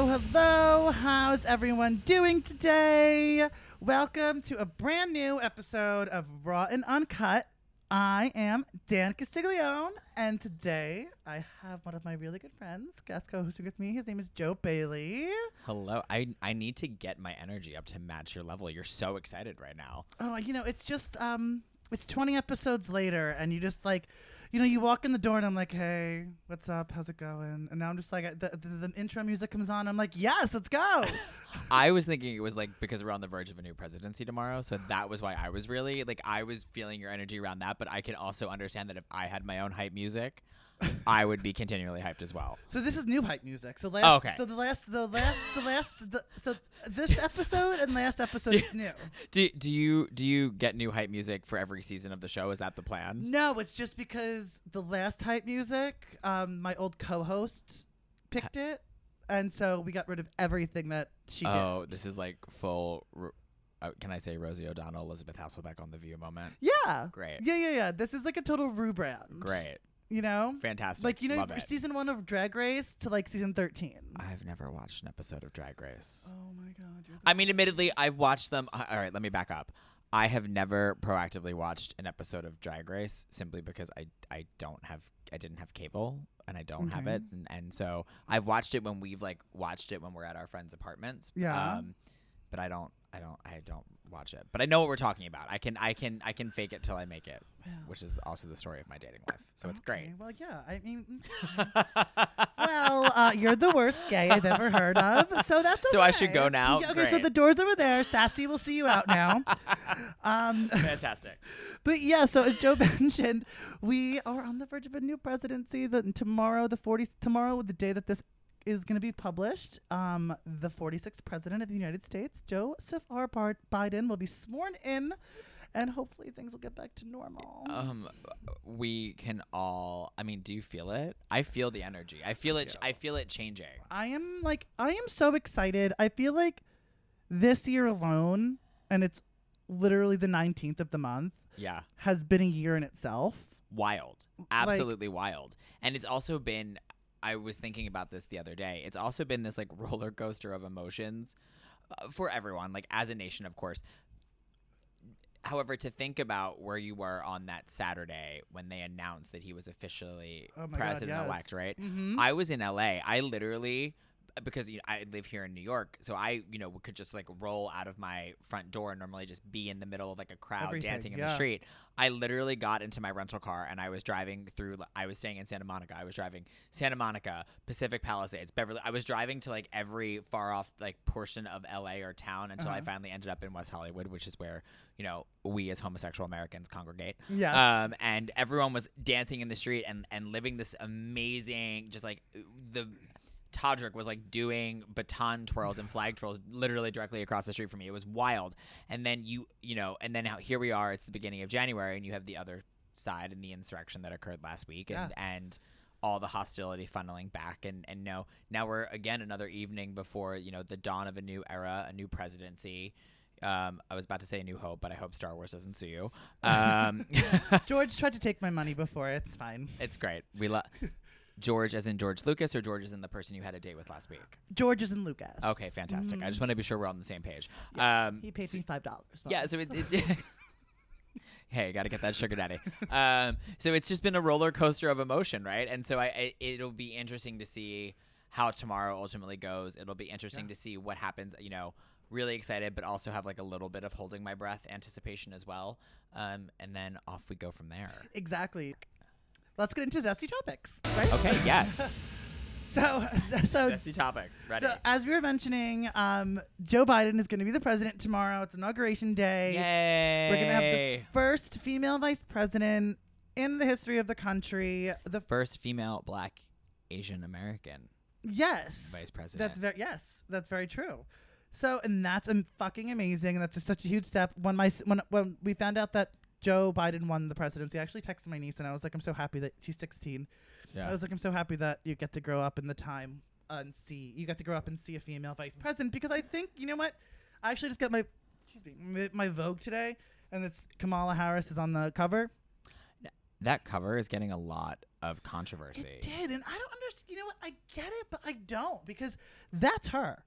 Hello, hello. How's everyone doing today? Welcome to a brand new episode of Raw and Uncut. I am Dan Castiglione, and today I have one of my really good friends, guest co-hosting with me. His name is Joe Bailey. Hello. I I need to get my energy up to match your level. You're so excited right now. Oh, you know, it's just um, it's 20 episodes later, and you just like, you know, you walk in the door, and I'm like, hey, what's up? How's it going? And now I'm just like, the, the, the intro music comes on. I'm like, yes, let's go. I was thinking it was like because we're on the verge of a new presidency tomorrow, so that was why I was really like I was feeling your energy around that, but I can also understand that if I had my own hype music, I would be continually hyped as well. So this is new hype music. So last, okay. So the last, the last, the last, the, so this episode and last episode Do- is new. Do do you do you get new hype music for every season of the show? Is that the plan? No, it's just because the last hype music, um, my old co-host picked it, and so we got rid of everything that she Oh, this is like full ro- uh, can I say Rosie O'Donnell, Elisabeth Hasselbeck on the View moment? Yeah. Great. Yeah, yeah, yeah. This is like a total rebrand. Great. You know, Fantastic. like you know, Love from it. season one of Drag Race to like season thirteen. I've never watched an episode of Drag Race. oh my god. I mean, admittedly, I've watched them. uh, All right, let me back up. I have never proactively watched an episode of Drag Race simply because I I don't have I didn't have cable and I don't have it, and, and so I've watched it when we've like watched it when we're at our friends' apartments. Yeah. Um, but I don't I don't I don't watch it. But I know what we're talking about. I can I can I can fake it till I make it, Wow. which is also the story of my dating life. So it's great. Well, yeah. I mean, well, uh, you're the worst gay I've ever heard of, so that's okay. So I should go now? Yeah, okay, so the door's over there. Sassy will see you out now. um, Fantastic. but yeah, so as Joe mentioned, we are on the verge of a new presidency. That tomorrow, the 40th, tomorrow, the day that this is going to be published, um, the 46th president of the United States, Joseph R. Bar- Biden, will be sworn in, and hopefully things will get back to normal. Um, we can all. I mean, do you feel it? I feel the energy. I feel it. I feel it changing. I am like I am so excited. I feel like this year alone, and it's literally the 19th of the month, Yeah, has been a year in itself. wild. Absolutely wild. And it's also been. I was thinking about this the other day. It's also been this like roller coaster of emotions uh, for everyone, like as a nation, of course. However, to think about where you were on that Saturday when they announced that he was officially Oh my God, president elect, yes. right? Mhm. I was in LA. I literally because you know, I live here in New York, so I you know could just like roll out of my front door and normally just be in the middle of like a crowd Everything, dancing in yeah. the street. I literally got into my rental car and I was driving through. I was staying in Santa Monica. I was driving Santa Monica, Pacific Palisades, Beverly. I was driving to like every far off like portion of LA or town until I Uh-huh. finally ended up in West Hollywood, which is where you know we as homosexual Americans congregate. Yes. Um, and everyone was dancing in the street and, and living this amazing, just like the Todrick was like doing baton twirls and flag twirls literally directly across the street from me. It was wild. And then you, you know, and then here we are. It's the beginning of January, and you have the other side and the insurrection that occurred last week, and and all the hostility funneling back. And and now now we're again another evening before you know the dawn of a new era, a new presidency. Um, I was about to say a new hope, but I hope Star Wars doesn't sue you. Um, George tried to take my money before. It's fine. It's great. We love George, as in George Lucas, or George as in the person you had a date with last week. George is in Lucas. Okay, fantastic. I just Mhm. want to be sure we're on the same page. Um, He paid so- me five dollars. yeah, so it. it hey, got to get that sugar daddy. Um, so it's just been a roller coaster of emotion, right? And so I, I it'll be interesting to see how tomorrow ultimately goes. It'll be interesting Yeah. to see what happens. You know, really excited, but also have like a little bit of holding my breath anticipation as well. Um, and then off we go from there. exactly. Let's get into zesty topics. Right? Okay. Yes. So, so Sexy topics. Ready. So as we were mentioning, um, Joe Biden is going to be the president tomorrow. It's inauguration day. Yay! We're going to have the first female vice president in the history of the country. The first female black Asian American yes, vice president. that's very yes, that's very true. So and that's um, fucking amazing. And that's just such a huge step. When my when when we found out that Joe Biden won the presidency, I actually texted my niece and I was like, I'm so happy that she's 16. I was like, I'm so happy that you get to grow up in the time and see you get to grow up and see a female vice president because I think you know what, I actually just got my excuse me my Vogue today and it's Kamala Harris is on the cover. that cover is getting a lot of controversy. It did, and I don't understand. You know what? I get it, but I don't because that's her.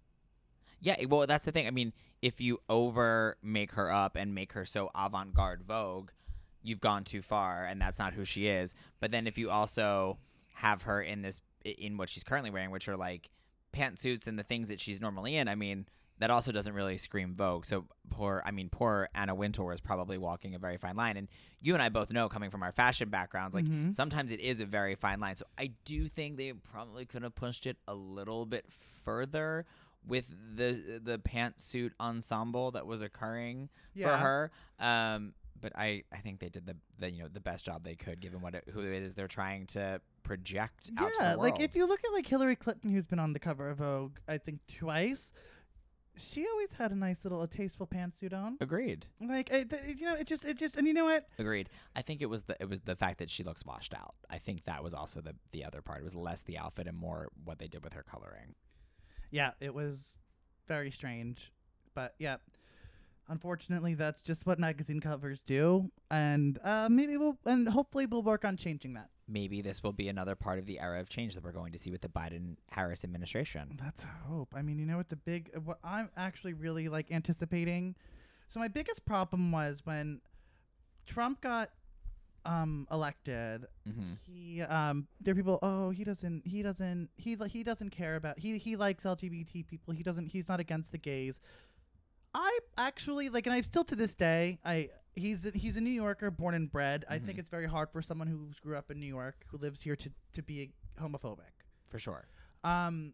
Yeah, well, that's the thing. I mean, if you over make her up and make her so avant garde Vogue, you've gone too far, and that's not who she is. But then if you also have her in this, in what she's currently wearing, which are like pantsuits and the things that she's normally in, I mean, that also doesn't really scream Vogue. So poor, I mean, poor Anna Wintour is probably walking a very fine line. And you and I both know, coming from our fashion backgrounds, like Mhm. sometimes it is a very fine line. So I do think they probably could have pushed it a little bit further with the the pantsuit ensemble that was occurring for her. Um, but I, I think they did the, the you know the best job they could given what it, who it is they're trying to project out to yeah, the world. like if you look at like Hillary Clinton, who's been on the cover of Vogue, I think twice. She always had a nice little, a tasteful pantsuit on. Agreed. Like, I, th- you know, it just, it just, and you know what? Agreed. I think it was the it was the fact that she looks washed out. I think that was also the the other part. It was less the outfit and more what they did with her coloring. Yeah, it was very strange, but yeah. Unfortunately, that's just what magazine covers do, and uh, maybe we'll, and hopefully we'll work on changing that. Maybe this will be another part of the era of change that we're going to see with the Biden Harris administration. Let's hope. I mean, you know what the big uh, what I'm actually really like anticipating. So my biggest problem was when Trump got um elected. Mm-hmm. He um there are people oh he doesn't he doesn't he he doesn't care about he he likes LGBT people. He doesn't he's not against the gays. I actually like and I still to this day I he's a, he's a New Yorker born and bred. I think Mhm. it's very hard for someone who grew up in New York who lives here to to be homophobic. For sure. Um,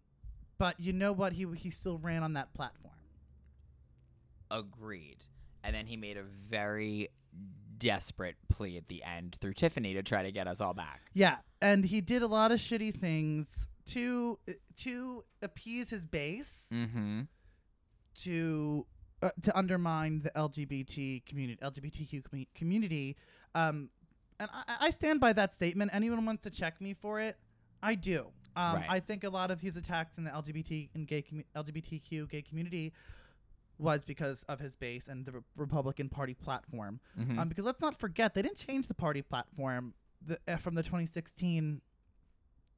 but you know what? He he still ran on that platform. Agreed. And then he made a very desperate plea at the end through Tiffany to try to get us all back. Yeah, and he did a lot of shitty things to to appease his base, Mm-hmm. to uh, to undermine the LGBT community, LGBTQ commu- community. Um, and I, I stand by that statement. Anyone wants to check me for it, I do. Um, Right. I think a lot of his attacks in the LGBT and gay commu- LGBTQ gay community was because of his base and the Re- Republican Party platform. Mm-hmm. Um, because let's not forget they didn't change the party platform the, uh, from the 2016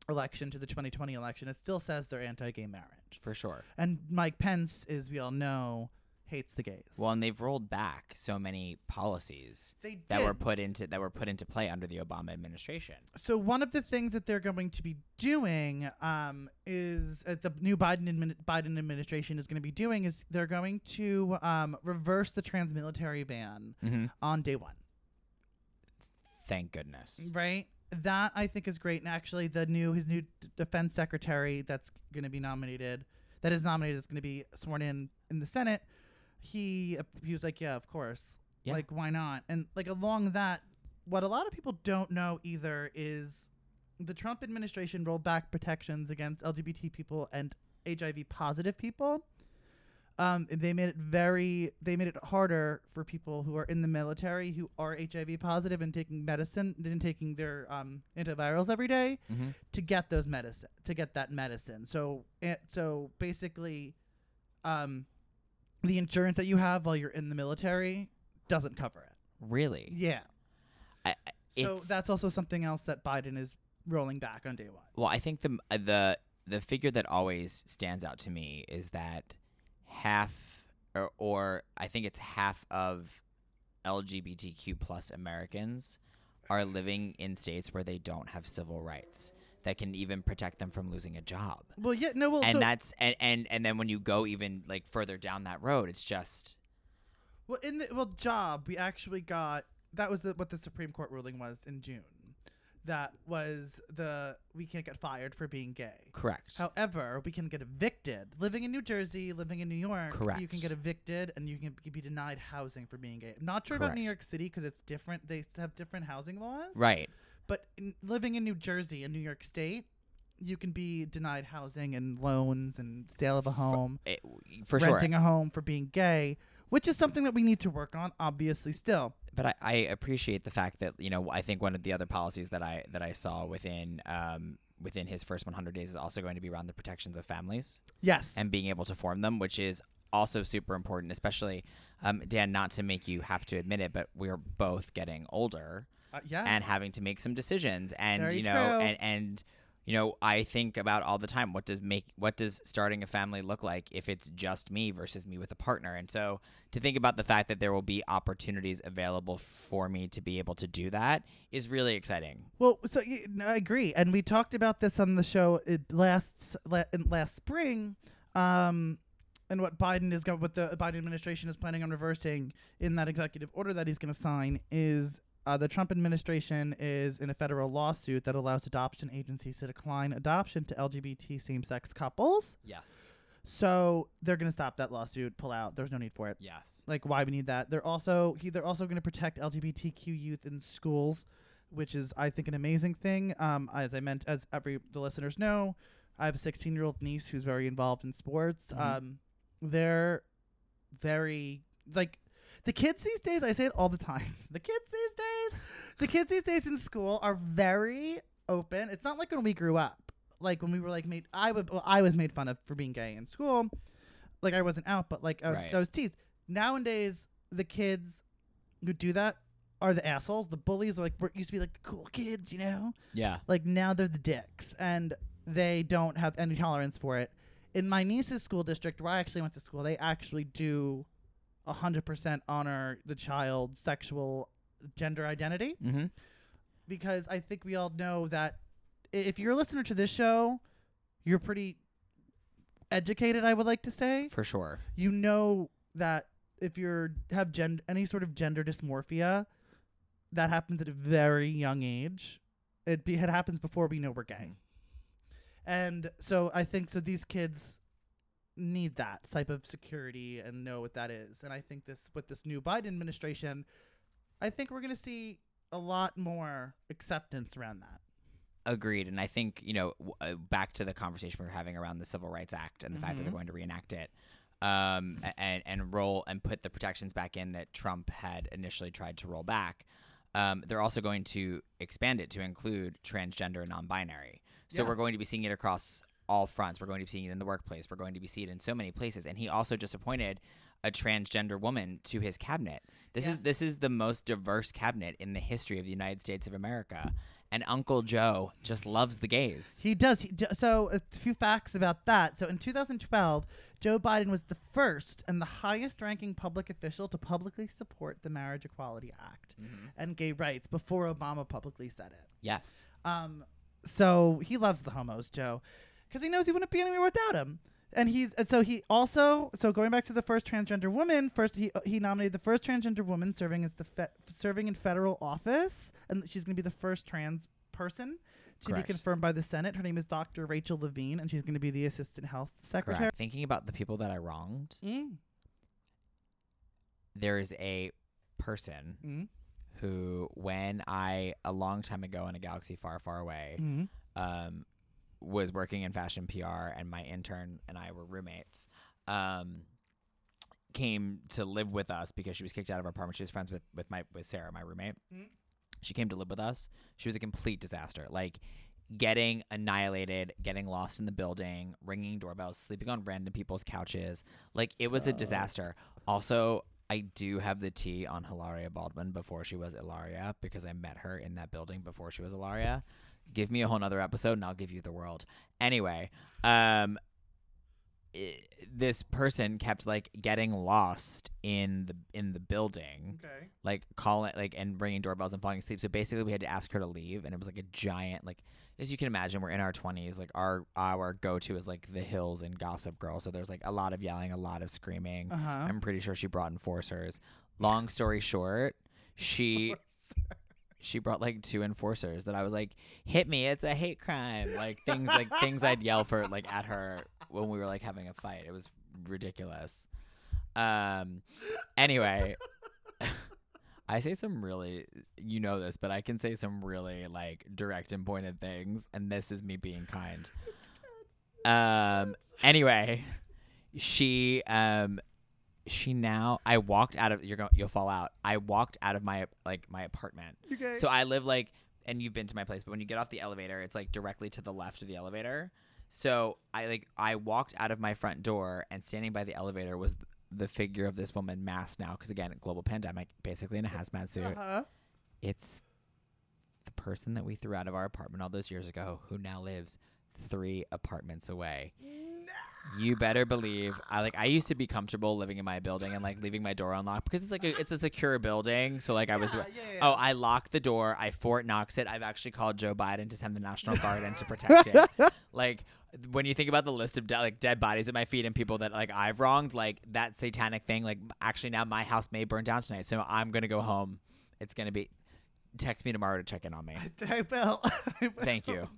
election to the 2020 election. It still says they're anti-gay marriage. For sure. And Mike Pence, is, we all know, hates the gays. Well, and they've rolled back so many policies that were put into that were put into play under the Obama administration. so one of the things that they're going to be doing um, is uh, the new Biden admin- Biden administration is going to be doing is they're going to um, reverse the trans-military ban Mm-hmm. on day one. Thank goodness. Right. That I think is great. And actually, the new his new defense secretary that's going to be nominated, that is nominated, that's going to be sworn in in the Senate. He he was like, yeah, of course. Yeah. Like, why not? And like along that, what a lot of people don't know either is the Trump administration rolled back protections against LGBT people and HIV positive people. Um, they made it very they made it harder for people who are in the military who are HIV positive and taking medicine and taking their um, antivirals every day Mm-hmm. to get those medicine to get that medicine. So eh, so basically, um, the insurance that you have while you're in the military doesn't cover it. Really? Yeah. I, I- So that's also something else that Biden is rolling back on day one. Well, I think the uh, the the figure that always stands out to me is that half, or, or I think it's half of LGBTQ plus Americans are living in states where they don't have civil rights that can even protect them from losing a job. Well, yeah, no, well, and so, that's and, and and then when you go even like further down that road, it's just well in the well job we actually got that was the, what the Supreme Court ruling was in June. That was the we can't get fired for being gay. correct. However, we can get evicted. Living in New Jersey, living in New York, Correct. you can get evicted and you can be denied housing for being gay. I'm not sure about New York City because it's different. They have different housing laws. right. But in, living in New Jersey and New York State, you can be denied housing and loans and sale of a home, It, for sure. renting a home for being gay, which is something that we need to work on, obviously, still. but I, I appreciate the fact that you know I think one of the other policies that I that I saw within um, within his first 100 days is also going to be around the protections of families Yes. and being able to form them, which is also super important. Especially, um, Dan, not to make you have to admit it, but we're both getting older. Uh, yeah. and having to make some decisions and Very you know true. and and you know i think about all the time what does make what does starting a family look like if it's just me versus me with a partner and so to think about the fact that there will be opportunities available for me to be able to do that is really exciting Well, so no, I agree, and we talked about this on the show uh, last s- la- in last spring, um, and what Biden is going, what the Biden administration is planning on reversing in that executive order that he's going to sign is. Uh, the Trump administration is in a federal lawsuit that allows adoption agencies to decline adoption to LGBT same-sex couples. yes So they're going to stop that lawsuit, pull out. There's no need for it. yes like why we need that. They're also he, they're also going to protect LGBTQ youth in schools, which is I think an amazing thing. Um, as I meant, as every the listeners know, I have a 16 year old niece who's very involved in sports. Mhm. Um, they're very like the kids these days. I say it all the time. The kids these days, the kids these days in school are very open. It's not like when we grew up. Like when we were like made, I would, well, I was made fun of for being gay in school. Like I wasn't out, but like I, Right. I was teased. Nowadays, the kids who do that are the assholes. The bullies are like were, used to be like the cool kids, you know. yeah Like now they're the dicks, and they don't have any tolerance for it. In my niece's school district, where I actually went to school, they actually do hundred percent honor the child's sexual gender identity mm-hmm. because I think we all know that if you're a listener to this show, you're pretty educated. I would like to say for sure you know that if you're have gen- any sort of gender dysmorphia, that happens at a very young age. It be it happens before we know we're gay, and so I think so. These kids need that type of security and know what that is. And I think this with this new Biden administration, I think we're gonna see a lot more acceptance around that. Agreed, and I think you know w- uh, back to the conversation we were having around the Civil Rights Act and the fact that they're Mhm. going to reenact it, um, and and roll and put the protections back in that Trump had initially tried to roll back. Um, they're also going to expand it to include transgender and non-binary. So Yeah. we're going to be seeing it across all fronts. We're going to be seeing it in the workplace. We're going to be seeing it in so many places. And he also just appointed a transgender woman to his cabinet. This is this is the most diverse cabinet in the history of the United States of America. And Uncle Joe just loves the gays. He does. He, so a few facts about that. So in 2012, Joe Biden was the first and the highest-ranking public official to publicly support the Marriage Equality Act and gay rights before Obama publicly said it. Yes. Um, so he loves the homos, Joe, because he knows he wouldn't be anywhere without him. And he, and so he also, so going back to the first transgender woman, first he he nominated the first transgender woman serving as the fe- serving in federal office, and she's going to be the first trans person to Correct. be confirmed by the Senate. Her name is Dr. Rachel Levine, and she's going to be the assistant health secretary. Correct. Thinking about the people that I wronged, Mm, there is a person mm, who, when I, a long time ago in a galaxy far, far away, mm. um, was working in fashion PR, and my intern and I were roommates. Um, came to live with us because she was kicked out of our apartment. She was friends with with my with Sarah, my roommate. Mhm. She came to live with us. She was a complete disaster. Like getting annihilated, getting lost in the building, ringing doorbells, sleeping on random people's couches. Like it was a Oh. disaster. Also, I do have the tea on Hilaria Baldwin before she was Ilaria because I met her in that building before she was Ilaria. Give me a whole nother episode and I'll give you the world. Anyway, um, this person kept like getting lost in the in the building Okay. like calling like and ringing doorbells and falling asleep. So basically, we had to ask her to leave, and it was like a giant like as you can imagine, we're in our twenties. Like our our go to is like The Hills and Gossip Girl. So there's like a lot of yelling, a lot of screaming. Uh huh. I'm pretty sure she brought enforcers. Long story short, she she brought like two enforcers that I was like, hit me, it's a hate crime. Like things like things I'd yell for like at her when we were like having a fight. It was ridiculous. Um anyway, I say some really you know this, but I can say some really like direct and pointed things and this is me being kind. Um anyway, she um she now I walked out of you're going you'll fall out. I walked out of my like my apartment. Okay. So I live like and you've been to my place, but when you get off the elevator, it's like directly to the left of the elevator. So I like I walked out of my front door and standing by the elevator was the figure of this woman masked now because again global pandemic basically in a hazmat suit. uh-huh. It's the person that we threw out of our apartment all those years ago who now lives three apartments away. You better believe I like I used to be comfortable living in my building and like leaving my door unlocked because it's like a, it's a secure building. So like I was Yeah, yeah, yeah. oh I lock the door, I Fort Knox it. I've actually called Joe Biden to send the National Guard in to protect it. Like when you think about the list of de- like dead bodies at my feet and people that like I've wronged, like that satanic thing, like actually now my house may burn down tonight, so I'm gonna go home. It's gonna be. Text me tomorrow to check in on me. I will. I will. Thank you.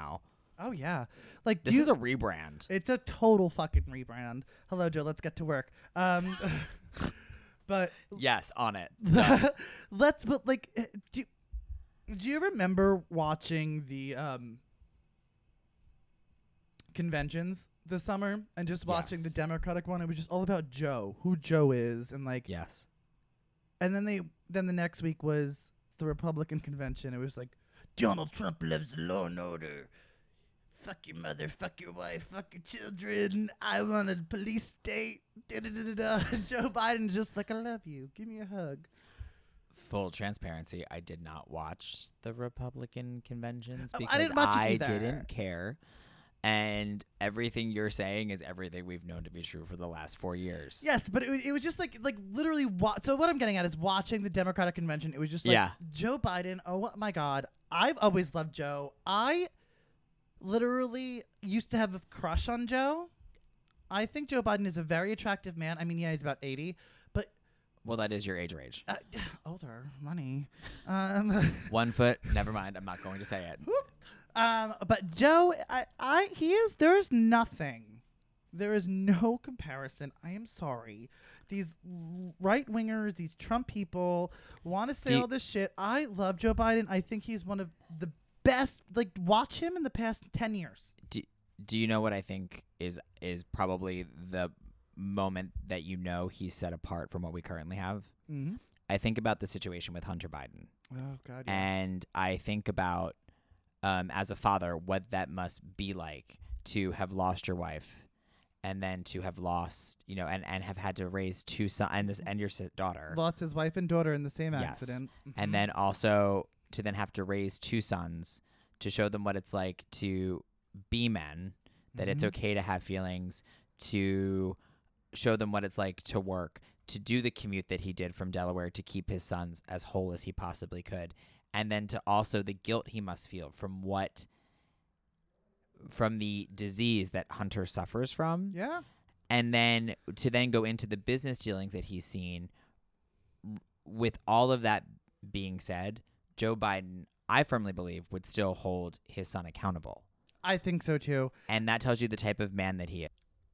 Ow. Oh yeah, like This do is a rebrand. It's a total fucking rebrand. Hello, Joe. Let's get to work. Um, but Yes, on it. let's. But like, eh, do do you remember watching the um conventions this summer and just watching the Democratic one? It was just all about Joe, who Joe is, and like, Yes. and then they then the next week was the Republican convention. It was like Donald Trump loves law and order. Fuck your mother, fuck your wife, fuck your children. I want a police state. Da da da da da. Joe Biden just like I love you. Give me a hug. Full transparency, I did not watch the Republican conventions Oh, I because didn't watch I didn't care. And everything you're saying is everything we've known to be true for the last four years. Yes, but it was, it was just like like literally. Wa- so what I'm getting at is watching the Democratic convention. It was just like Yeah. Joe Biden. Oh my God, I've always loved Joe. I literally used to have a crush on Joe. I think Joe Biden is a very attractive man. I mean, yeah, he's about 80, but Well, that is your age range. uh, older, money. Um, One foot. Never mind. I'm not going to say it. um, but Joe, I, I, he is. There is nothing. There is no comparison. I am sorry. These right wingers, these Trump people, want to say Do you- all this shit. I love Joe Biden. I think he's one of the best. Like, watch him in the past ten years. Do do you know what I think is is probably the moment that you know he's set apart from what we currently have? Mm-hmm. I think about the situation with Hunter Biden. Oh God. and I think about um, as a father what that must be like to have lost your wife and then to have lost you know and, and have had to raise two sons and this and your daughter Lost his wife and daughter in the same Yes. accident. Mhm. and then also to then have to raise two sons to show them what it's like to be men that it's Mhm. okay to have feelings to show them what it's like to work to do the commute that he did from Delaware to keep his sons as whole as he possibly could and then to also the guilt he must feel from what from the disease that Hunter suffers from Yeah. and then to then go into the business dealings that he's seen with all of that being said joe biden i firmly believe would still hold his son accountable I think so too. and that tells you the type of man that he is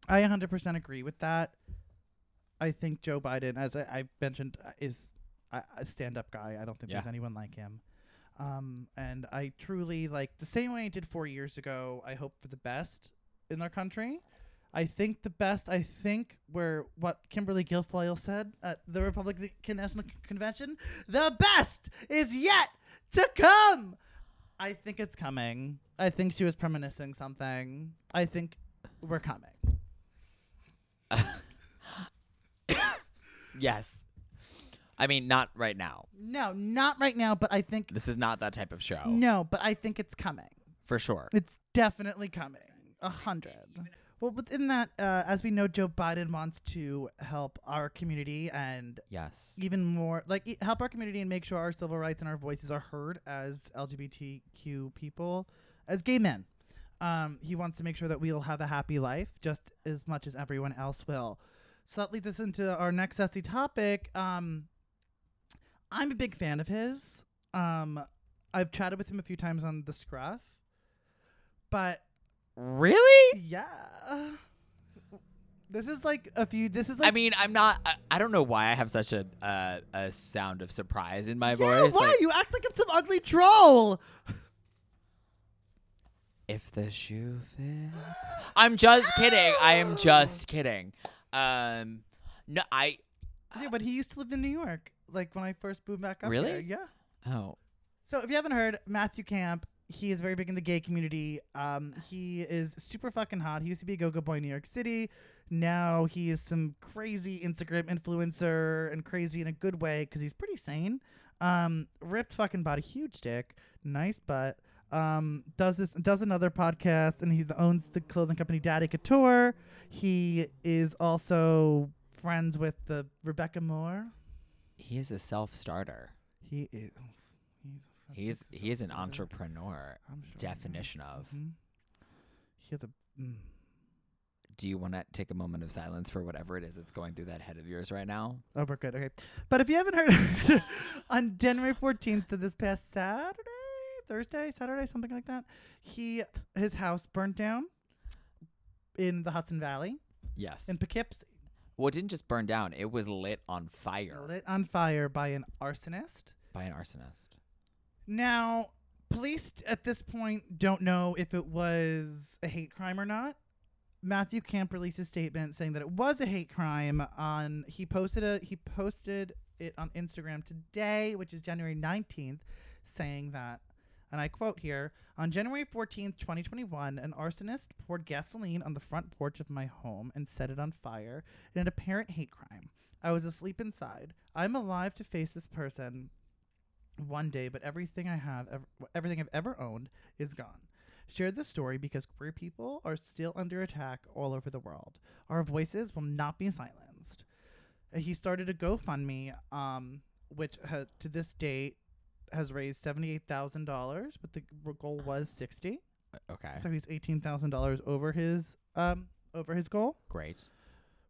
I 100% agree with that. I think Joe Biden, as I, I mentioned, uh, is a, a stand-up guy. I don't think Yeah. there's anyone like him. Um, and I truly like the same way I did four years ago. I hope for the best in our country. I think the best. I think where what Kimberly Guilfoyle said at the Republican National Convention, the best is yet to come. I think it's coming. I think she was reminiscing something. I think we're coming. yes i mean not right now No, not right now, but I think this is not that type of show no, but I think it's coming. for sure It's definitely coming. A hundred. Well, within that, uh, as we know, Joe Biden wants to help our community and yes even more, like e- help our community and make sure our civil rights and our voices are heard as LGBTQ people, as gay men. Um, he wants to make sure that we'll have a happy life just as much as everyone else will. So that leads us into our next sassy topic. Um, I'm a big fan of his. Um, I've chatted with him a few times on the Scruff, but really yeah, this is like a few. This is like i mean i'm not I, I don't know why i have such a uh, a sound of surprise in my yeah, voice why like, you act like I'm some ugly troll? If the shoe fits. I'm just kidding. I am just kidding. Um, no, I. Yeah, but he used to live in New York, like when I first moved back up Really? here. Yeah. Oh, So if you haven't heard, Matthew Camp, he is very big in the gay community. Um, he is super fucking hot. He used to be a go-go boy in New York City. Now he is some crazy Instagram influencer and crazy in a good way because he's pretty sane. Um, ripped fucking body, huge dick, nice butt. Um, does this does another podcast, and he owns the clothing company Daddy Couture. He is also friends with the Rebecca Moore. He is a self-starter. He is. He's he is an entrepreneur. Sure definition of. Mhm. He has a. Mm. Do you want to take a moment of silence for whatever it is that's going through that head of yours right now? Oh, we're good. Okay. But if you haven't heard, on January 14th of this past Saturday, Thursday, Saturday, something like that, he his house burnt down in the Hudson Valley Yes. in Poughkeepsie, well, it didn't just burn down; it was lit on fire lit on fire by an arsonist. by an arsonist. Now, police at this point don't know if it was a hate crime or not. Matthew Camp released a statement saying that it was a hate crime on he posted a he posted it on Instagram today, which is January 19th, saying that and I quote here, on January 14th, 2021, an arsonist poured gasoline on the front porch of my home and set it on fire in an apparent hate crime. I was asleep inside. I'm alive to face this person one day, but everything I have, ever, everything I've ever owned, is gone. Shared this story because queer people are still under attack all over the world. Our voices will not be silenced. Uh, He started a GoFundMe, um, which ha- to this date has raised seventy-eight thousand dollars, but the goal was sixty. Uh, Okay. So he's eighteen thousand dollars over his um over his goal Great.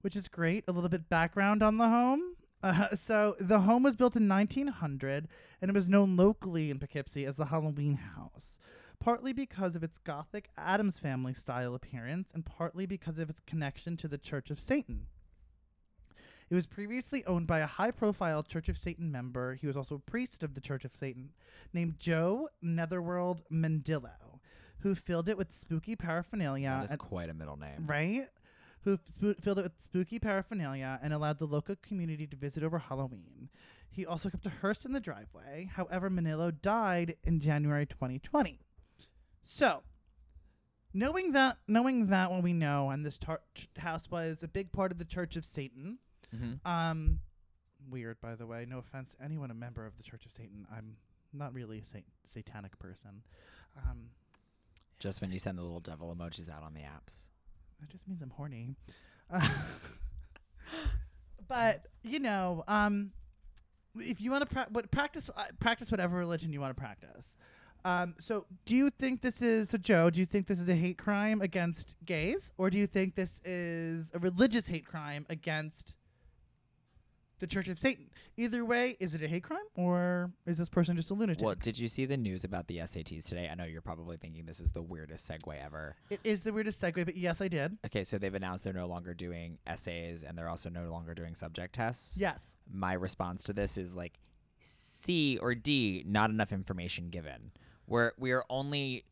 which is great. A little bit background on the home. Uh, so the home was built in 1900, and it was known locally in Poughkeepsie as the Halloween House, partly because of its Gothic Addams Family style appearance, and partly because of its connection to the Church of Satan. It was previously owned by a high-profile Church of Satan member. He was also a priest of the Church of Satan, named Joe Netherworld Mendillo, who filled it with spooky paraphernalia that is quite a middle name. right? Who spo- filled it with spooky paraphernalia and allowed the local community to visit over Halloween. He also kept a hearse in the driveway. However, Mendillo died in January 2020. So, knowing that, knowing that what we know, and this tar- ch- house was a big part of the Church of Satan. Mm-hmm. Um, weird, by the way. No offense, to anyone a member of the Church of Satan. I'm not really a sat- satanic person. Um, Just when you send the little devil emojis out on the apps. That just means I'm horny. But you know, um, if you want to pra- practice, uh, practice whatever religion you want to practice. Um, so, do you think this is so, Joe? Do you think this is a hate crime against gays, or do you think this is a religious hate crime against the Church of Satan? Either way, is it a hate crime, or is this person just a lunatic? Well, did you see the news about the SATs today? I know you're probably thinking this is the weirdest segue ever. It is the weirdest segue, but yes, I did. Okay, so they've announced they're no longer doing essays and they're also no longer doing subject tests. Yes. My response to this is like C or D, not enough information given. We're we are only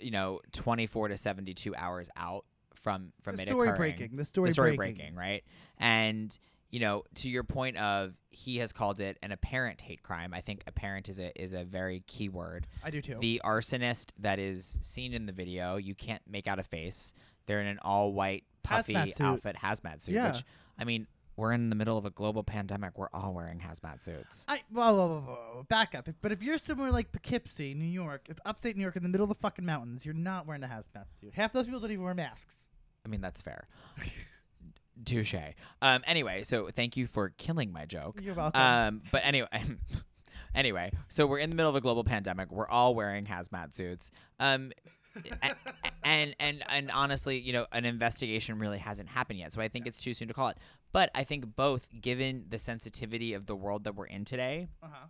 you know 24 to 72 hours out from from the it story occurring. breaking. The story, the story breaking. breaking, right? And you know, to your point of he has called it an apparent hate crime. I think apparent is a is a very key word. I do too. The arsonist that is seen in the video, you can't make out a face. They're in an all white puffy Hazmat outfit hazmat suit, Yeah. which I mean, we're in the middle of a global pandemic. We're all wearing hazmat suits. I whoa, whoa, whoa, whoa, back up. If, but if you're somewhere like Poughkeepsie, New York, if upstate New York, in the middle of the fucking mountains, you're not wearing a hazmat suit. Half those people don't even wear masks. I mean, that's fair. Touche. Um. Anyway, so thank you for killing my joke. You're welcome. Um, but anyway, anyway, so we're in the middle of a global pandemic. We're all wearing hazmat suits. Um, a- and and and honestly, you know, an investigation really hasn't happened yet. So I think it's too soon to call it. But I think both, given the sensitivity of the world that we're in today, uh huh.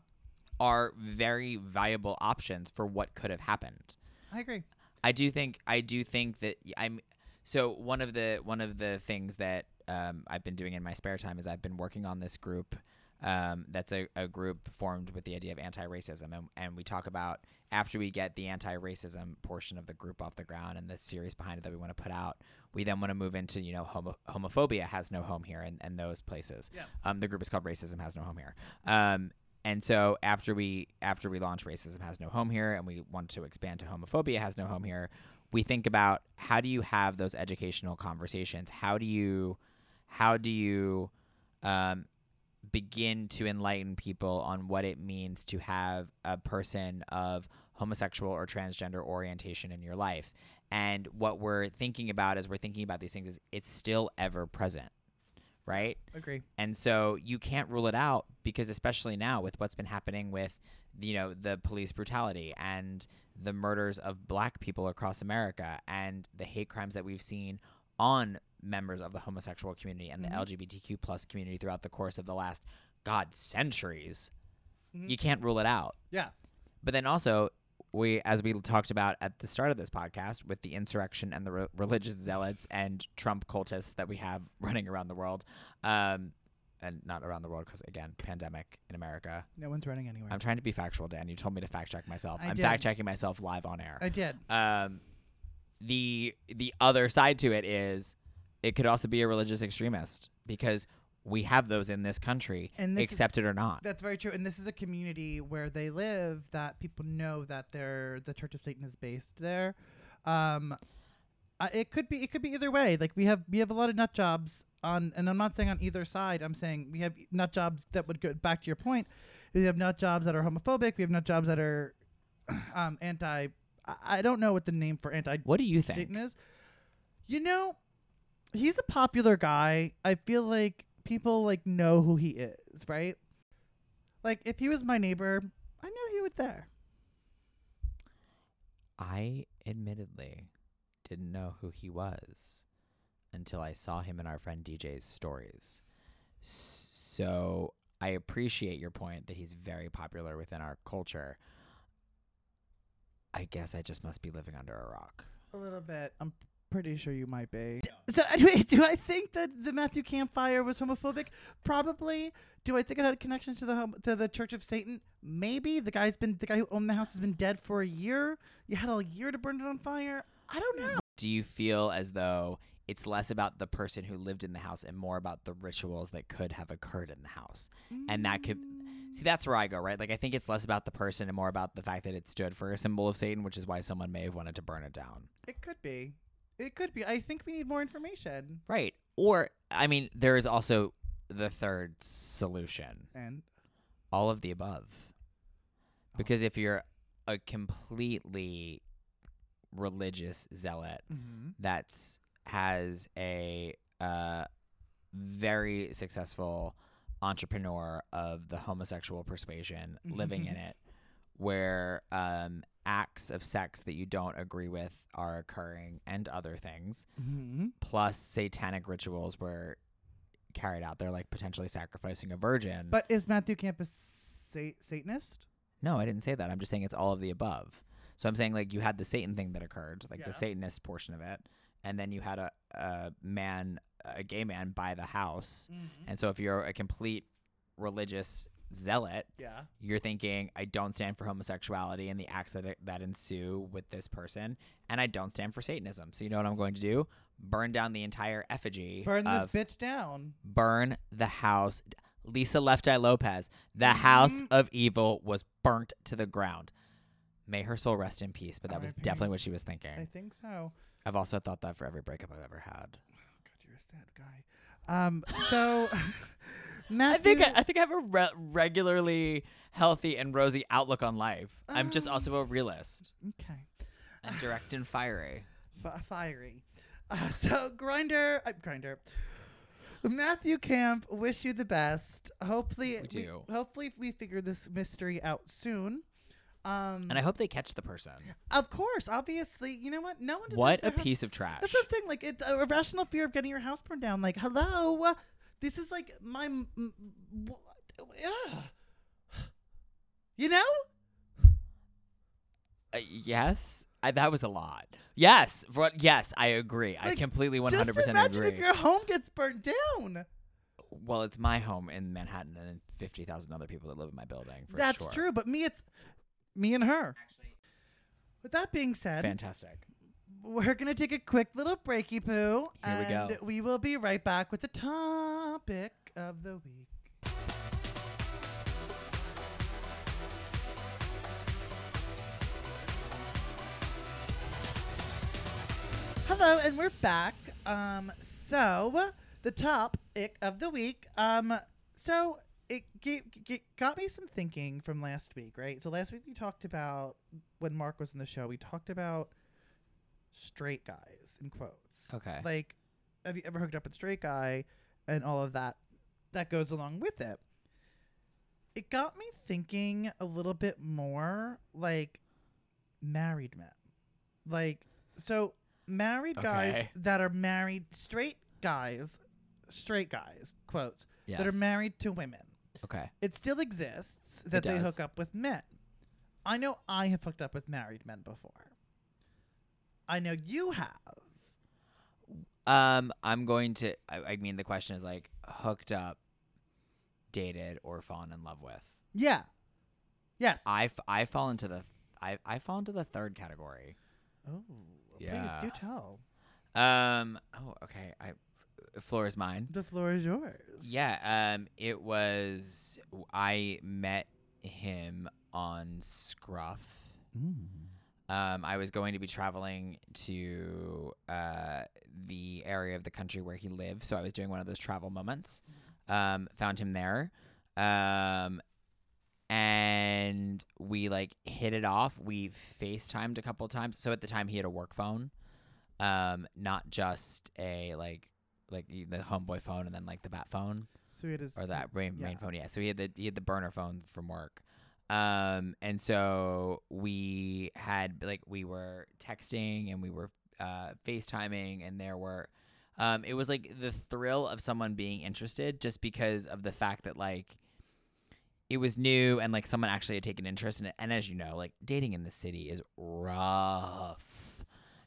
are very viable options for what could have happened. I agree. I do think I do think that I'm so one of the one of the things that um, I've been doing in my spare time is I've been working on this group um, that's a, a group formed with the idea of anti-racism. And, and we talk about after we get the anti-racism portion of the group off the ground and the series behind it that we want to put out we then want to move into you know homo- homophobia has no home here and, and those places. Yeah. um, the group is called racism has no home here. Um, and so after we after we launch racism has no home here and we want to expand to homophobia has no home here we think about how do you have those educational conversations? How do you how do you um, begin to enlighten people on what it means to have a person of homosexual or transgender orientation in your life. And what we're thinking about as we're thinking about these things is it's still ever present, right? Agree. And so you can't rule it out because especially now with what's been happening with you know the police brutality and the murders of black people across America and the hate crimes that we've seen on members of the homosexual community and Mhm. the LGBTQ plus community throughout the course of the last god centuries. Mhm. You can't rule it out. Yeah. But then also, we, as we talked about at the start of this podcast, with the insurrection and the re- religious zealots and Trump cultists that we have running around the world, um, and not around the world because again, pandemic in America. No one's running anywhere. I'm trying to be factual, Dan. You told me to fact check myself. I I'm fact checking myself live on air. I did. Um, the the other side to it is, it could also be a religious extremist because we have those in this country, And this is- accept it or not. That's very true. And this is a community where they live that people know that they're the Church of Satan is based there. Um, I, it could be it could be either way. Like we have we have a lot of nut jobs on, and I'm not saying on either side. I'm saying we have nut jobs that would go back to your point. We have nut jobs that are homophobic. We have nut jobs that are um, anti. I, I don't know what the name for anti What do you think? Satan is. You know, he's a popular guy. I feel like people like know who he is, right? Like if he was my neighbor, I knew he was there. I admittedly didn't know who he was until I saw him in our friend DJ's stories. So I appreciate your point that he's very popular within our culture. I guess I just must be living under a rock. A little bit. I'm pretty sure you might be. So anyway, do I think that the Matthew Camp fire was homophobic? Probably. Do I think it had connections to the hom- to the Church of Satan? Maybe. The guy's been the guy who owned the house has been dead for a year. You had a year to burn it on fire. I don't know. Do you feel as though it's less about the person who lived in the house and more about the rituals that could have occurred in the house? And that could- See, that's where I go, right? Like, I think it's less about the person and more about the fact that it stood for a symbol of Satan, which is why someone may have wanted to burn it down. It could be. It could be. I think we need more information. Right. Or, I mean, there is also the third solution And all of the above. Because if you're a completely religious zealot mm-hmm. that's has a uh, very successful entrepreneur of the homosexual persuasion living in it, where um, acts of sex that you don't agree with are occurring and other things, Mm-hmm. plus satanic rituals were carried out. They're like potentially sacrificing a virgin. But is Matthew Campus sa- Satanist? no, I didn't say that. I'm just saying it's all of the above. So I'm saying like you had the Satan thing that occurred, like Yeah. the Satanist portion of it, and then you had a, a man, a gay man buy the house. And so if you're a complete religious zealot, Yeah. you're thinking I don't stand for homosexuality and the acts that that ensue with this person, and I don't stand for Satanism. So you know what I'm going to do? Burn down the entire effigy. Burn this bitch down. Burn the house. Lisa Left Eye Lopez. The house Mhm. of evil was burnt to the ground. May her soul rest in peace. But that was R.I.P.. definitely what she was thinking. I think so. I've also thought that for every breakup I've ever had. God, you're a sad guy. Um. So, I think I, I think I have a re- regularly healthy and rosy outlook on life. I'm just Um, also a realist okay. and direct and fiery. F- fiery. Uh, so Grinder, uh, Grinder. Matthew Camp, wish you the best. Hopefully, We do. hopefully, we figure this mystery out soon. Um, And I hope they catch the person. of course, obviously, you know what? No one. What a house- piece of trash. That's what I'm saying. Like, it's a irrational fear of getting your house burned down. Like, hello, this is like my, m- m- w- ugh. you know. Uh, yes, I, that was a lot. Yes, for, yes, I agree. I completely 100% agree. imagine agree. if your home gets burned down. well, it's my home in Manhattan and 50,000 other people that live in my building. For That's sure. true, but me, it's me and her. With that being said, Fantastic. We're gonna take a quick little breaky poo, Here we and go. we will be right back with the topic of the week. Hello, and we're back. Um, so the topic of the week. Um, so it gave, g- got me some thinking from last week, right? So last week we talked about when Mark was in the show. We talked about straight guys in quotes. Okay. Like, have you ever hooked up with a straight guy, and all of that that goes along with it. It got me thinking a little bit more like married men, like so married guys that are married straight guys, straight guys quotes yes. that are married to women. okay. It still exists that they hook up with men. I know I have hooked up with married men before. I know you have. Um, I'm going to. I, I mean, the question is like hooked up, dated, or fallen in love with. Yeah. Yes. I, f- I fall into the I, I fall into the third category. oh, Yeah. please do tell. Um. Oh, okay. I floor is mine. The floor is yours. Yeah. Um. It was. I met him on Scruff. Mm. Um, I was going to be traveling to uh, the area of the country where he lived, so I was doing one of those travel moments. Um, found him there, um, and we like hit it off. We FaceTimed a couple times. So at the time, he had a work phone, um, not just a like like the homeboy phone and then like the bat phone So it is. or that main, yeah. main phone. Yeah. So he had the he had the burner phone from work. Um, and so we had like we were texting and we were uh, FaceTiming, and there were. Um, it was like the thrill of someone being interested, just because of the fact that like it was new and like someone actually had taken interest in it. And as you know, like dating in the city is rough.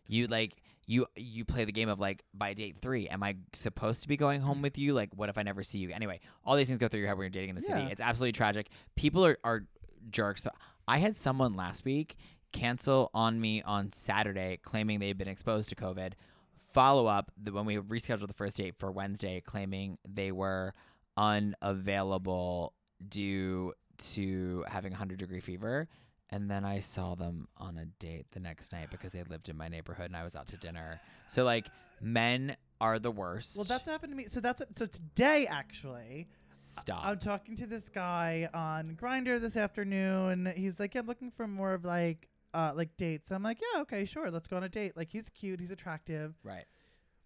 You like you you play the game of like by date three, am I supposed to be going home with you? Like, what if I never see you? Anyway, all these things go through your head when you're dating in the city. Yeah. It's absolutely tragic. People are are jerks. I had someone last week cancel on me on Saturday, claiming they had been exposed to COVID. Follow up when we rescheduled the first date for Wednesday, claiming they were unavailable due to having 100 degree fever. And then I saw them on a date the next night because they lived in my neighborhood and I was out to dinner. So, like, men are the worst. Well, that's happened to me. So that's so today actually. Stop. I'm talking to this guy on Grindr this afternoon. He's like, yeah, I'm looking for more of like, uh, like dates. I'm like, yeah, okay, sure, let's go on a date. Like, he's cute, he's attractive. right.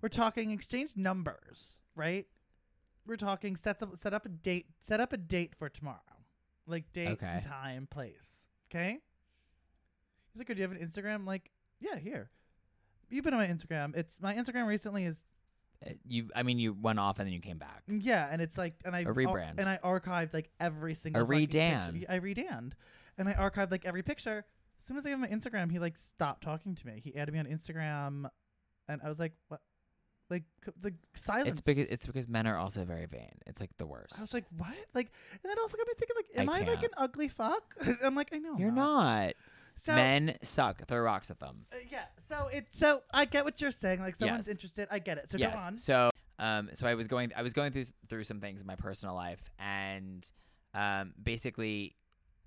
We're talking exchange numbers, right? We're talking set up set up a date set up a date for tomorrow, like date Okay. time, place. Okay. He's like, "Oh, "Do you have an Instagram?" I'm like, yeah, here. You've been on my Instagram. It's my Instagram recently is Eh, you, I mean, you went off and then you came back. Mm, yeah, and it's like and I A rebrand. and I archived like every single A redan. I redanned, and I archived like every picture. As soon as I gave him my Instagram, he like stopped talking to me. He added me on Instagram, and I was like, what? Like the silence. It's because it's because men are also very vain. It's like the worst. I was like, what? Like, and that also got me thinking, like, am I, like an ugly fuck? I'm like, I know. I'm you're not. So Men suck. Throw rocks at them. uh, yeah. So it. So I get what you're saying. Like, someone's Yes. interested. I get it. So yes. go on. So, um, so I was going, I was going through through some things in my personal life, and um, basically,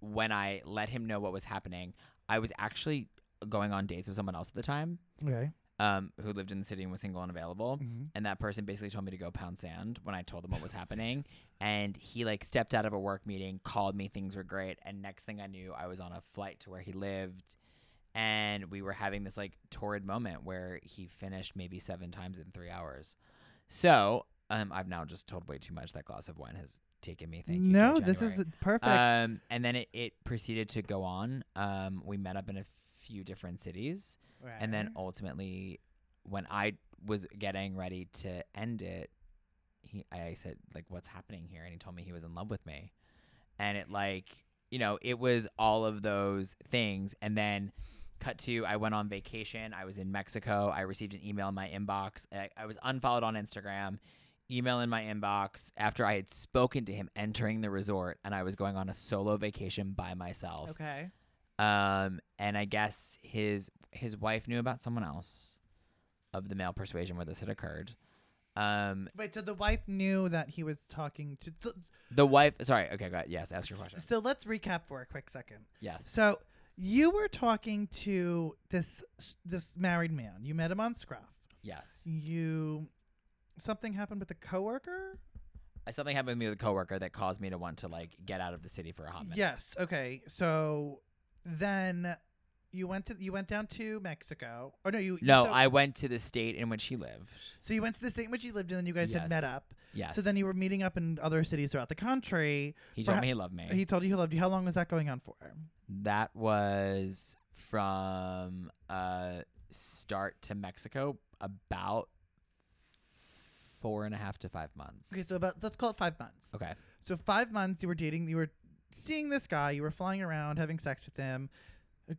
when I let him know what was happening, I was actually going on dates with someone else at the time, Okay. um, who lived in the city and was single and available. Mhm. And that person basically told me to go pound sand when I told them what was happening. And he like stepped out of a work meeting, called me, things were great. And next thing I knew, I was on a flight to where he lived. And we were having this like torrid moment where he finished maybe seven times in three hours. So um, I've now just told way too much. That glass of wine has taken me. Thank you. No, this is perfect. Um, and then it, it proceeded to go on. Um, we met up in a few different cities. And then ultimately, when I was getting ready to end it, he I said like, "What's happening here?" And he told me he was in love with me, and it like you know it was all of those things. And then cut to I went on vacation. I was in Mexico. I received an email in my inbox. I, I was unfollowed on Instagram. Email in my inbox after I had spoken to him entering the resort, and I was going on a solo vacation by myself. okay. Um, and I guess his his wife knew about someone else of the male persuasion where this had occurred. Um, Wait, so the wife knew that he was talking to. So, the wife. Sorry. Okay. Go ahead. Yes. Ask your question. so let's recap for a quick second. Yes. So you were talking to this this married man. You met him on Scruff. Yes. You something happened with a coworker. something happened with me with a coworker that caused me to want to like get out of the city for a hot minute. Yes. Okay. So then you went to you went down to Mexico. Oh no, you No, so, I went to the state in which he lived. So you went to the state in which he lived in, and you guys had met up. Yes. So then you were meeting up in other cities throughout the country. he told me he loved me. He told you he loved you. How long was that going on for? that was from uh start to Mexico about four and a half to five months. Okay, so about let's call it five months. Okay. So five months you were dating. You were seeing this guy. You were flying around, having sex with him.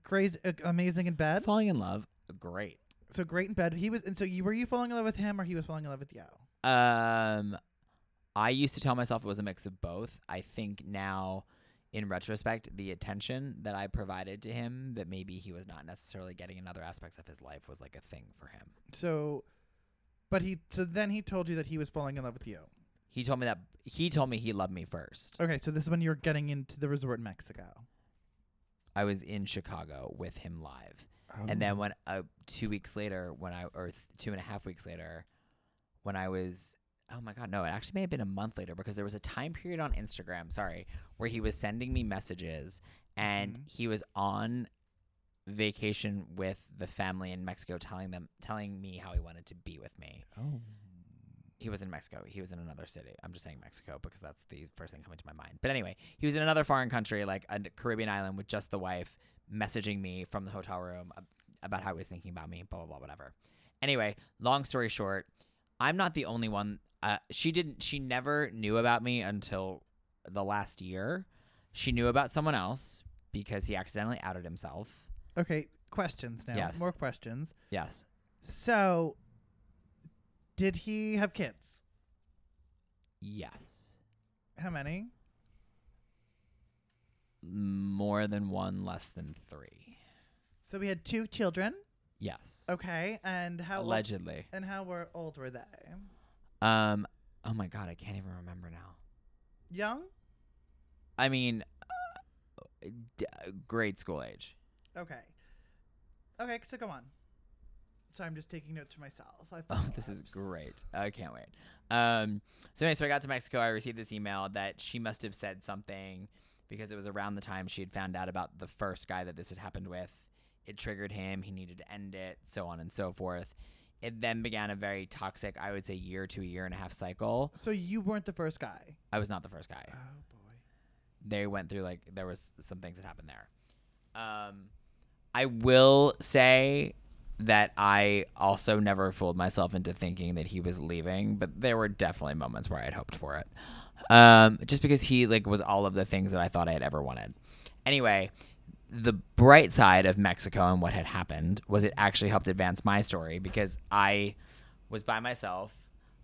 Crazy, amazing in bed. Falling in love, great. So great in bed. He was, and so you were you falling in love with him, or he was falling in love with you? Um, I used to tell myself it was a mix of both. I think now, in retrospect, the attention that I provided to him, that maybe he was not necessarily getting in other aspects of his life, was like a thing for him. So, but he. So then he told you that he was falling in love with you. He told me that he told me he loved me first. Okay, so this is when you were getting into the resort in Mexico. I was in Chicago with him live. And then when uh, two weeks later, when I or th- two and a half weeks later, when I was oh my god, no, it actually may have been a month later because there was a time period on Instagram, sorry, where he was sending me messages and Mhm. he was on vacation with the family in Mexico, telling them, telling me how he wanted to be with me. oh, He was in Mexico. He was in another city. I'm just saying Mexico because that's the first thing coming to my mind. But anyway, he was in another foreign country, like a Caribbean island, with just the wife, messaging me from the hotel room about how he was thinking about me, blah blah blah, whatever. Anyway, long story short, I'm not the only one. Uh, she didn't. She never knew about me until the last year. She knew about someone else because he accidentally outed himself. okay. Questions now. Yes. More questions. Yes. So, did he have kids? Yes. How many? More than one, less than three. So we had two children. Yes. Okay, and how old- Allegedly. and how were old were they? Um. Oh my god, I can't even remember now. Young. I mean, uh, d- grade school age. Okay. Okay, so go on. So I'm just taking notes for myself. I Oh, this is great. I can't wait. Um. So anyway, so I got to Mexico. I received this email that she must have said something because it was around the time she had found out about the first guy that this had happened with. It triggered him. He needed to end it, so on and so forth. It then began a very toxic, I would say, year to a year and a half cycle. So you weren't the first guy. I was not the first guy. Oh boy. they went through like there was some things that happened there. Um, I will say that I also never fooled myself into thinking that he was leaving, but there were definitely moments where I had hoped for it. Um, just because he like was all of the things that I thought I had ever wanted. Anyway, the bright side of Mexico and what had happened was it actually helped advance my story because I was by myself.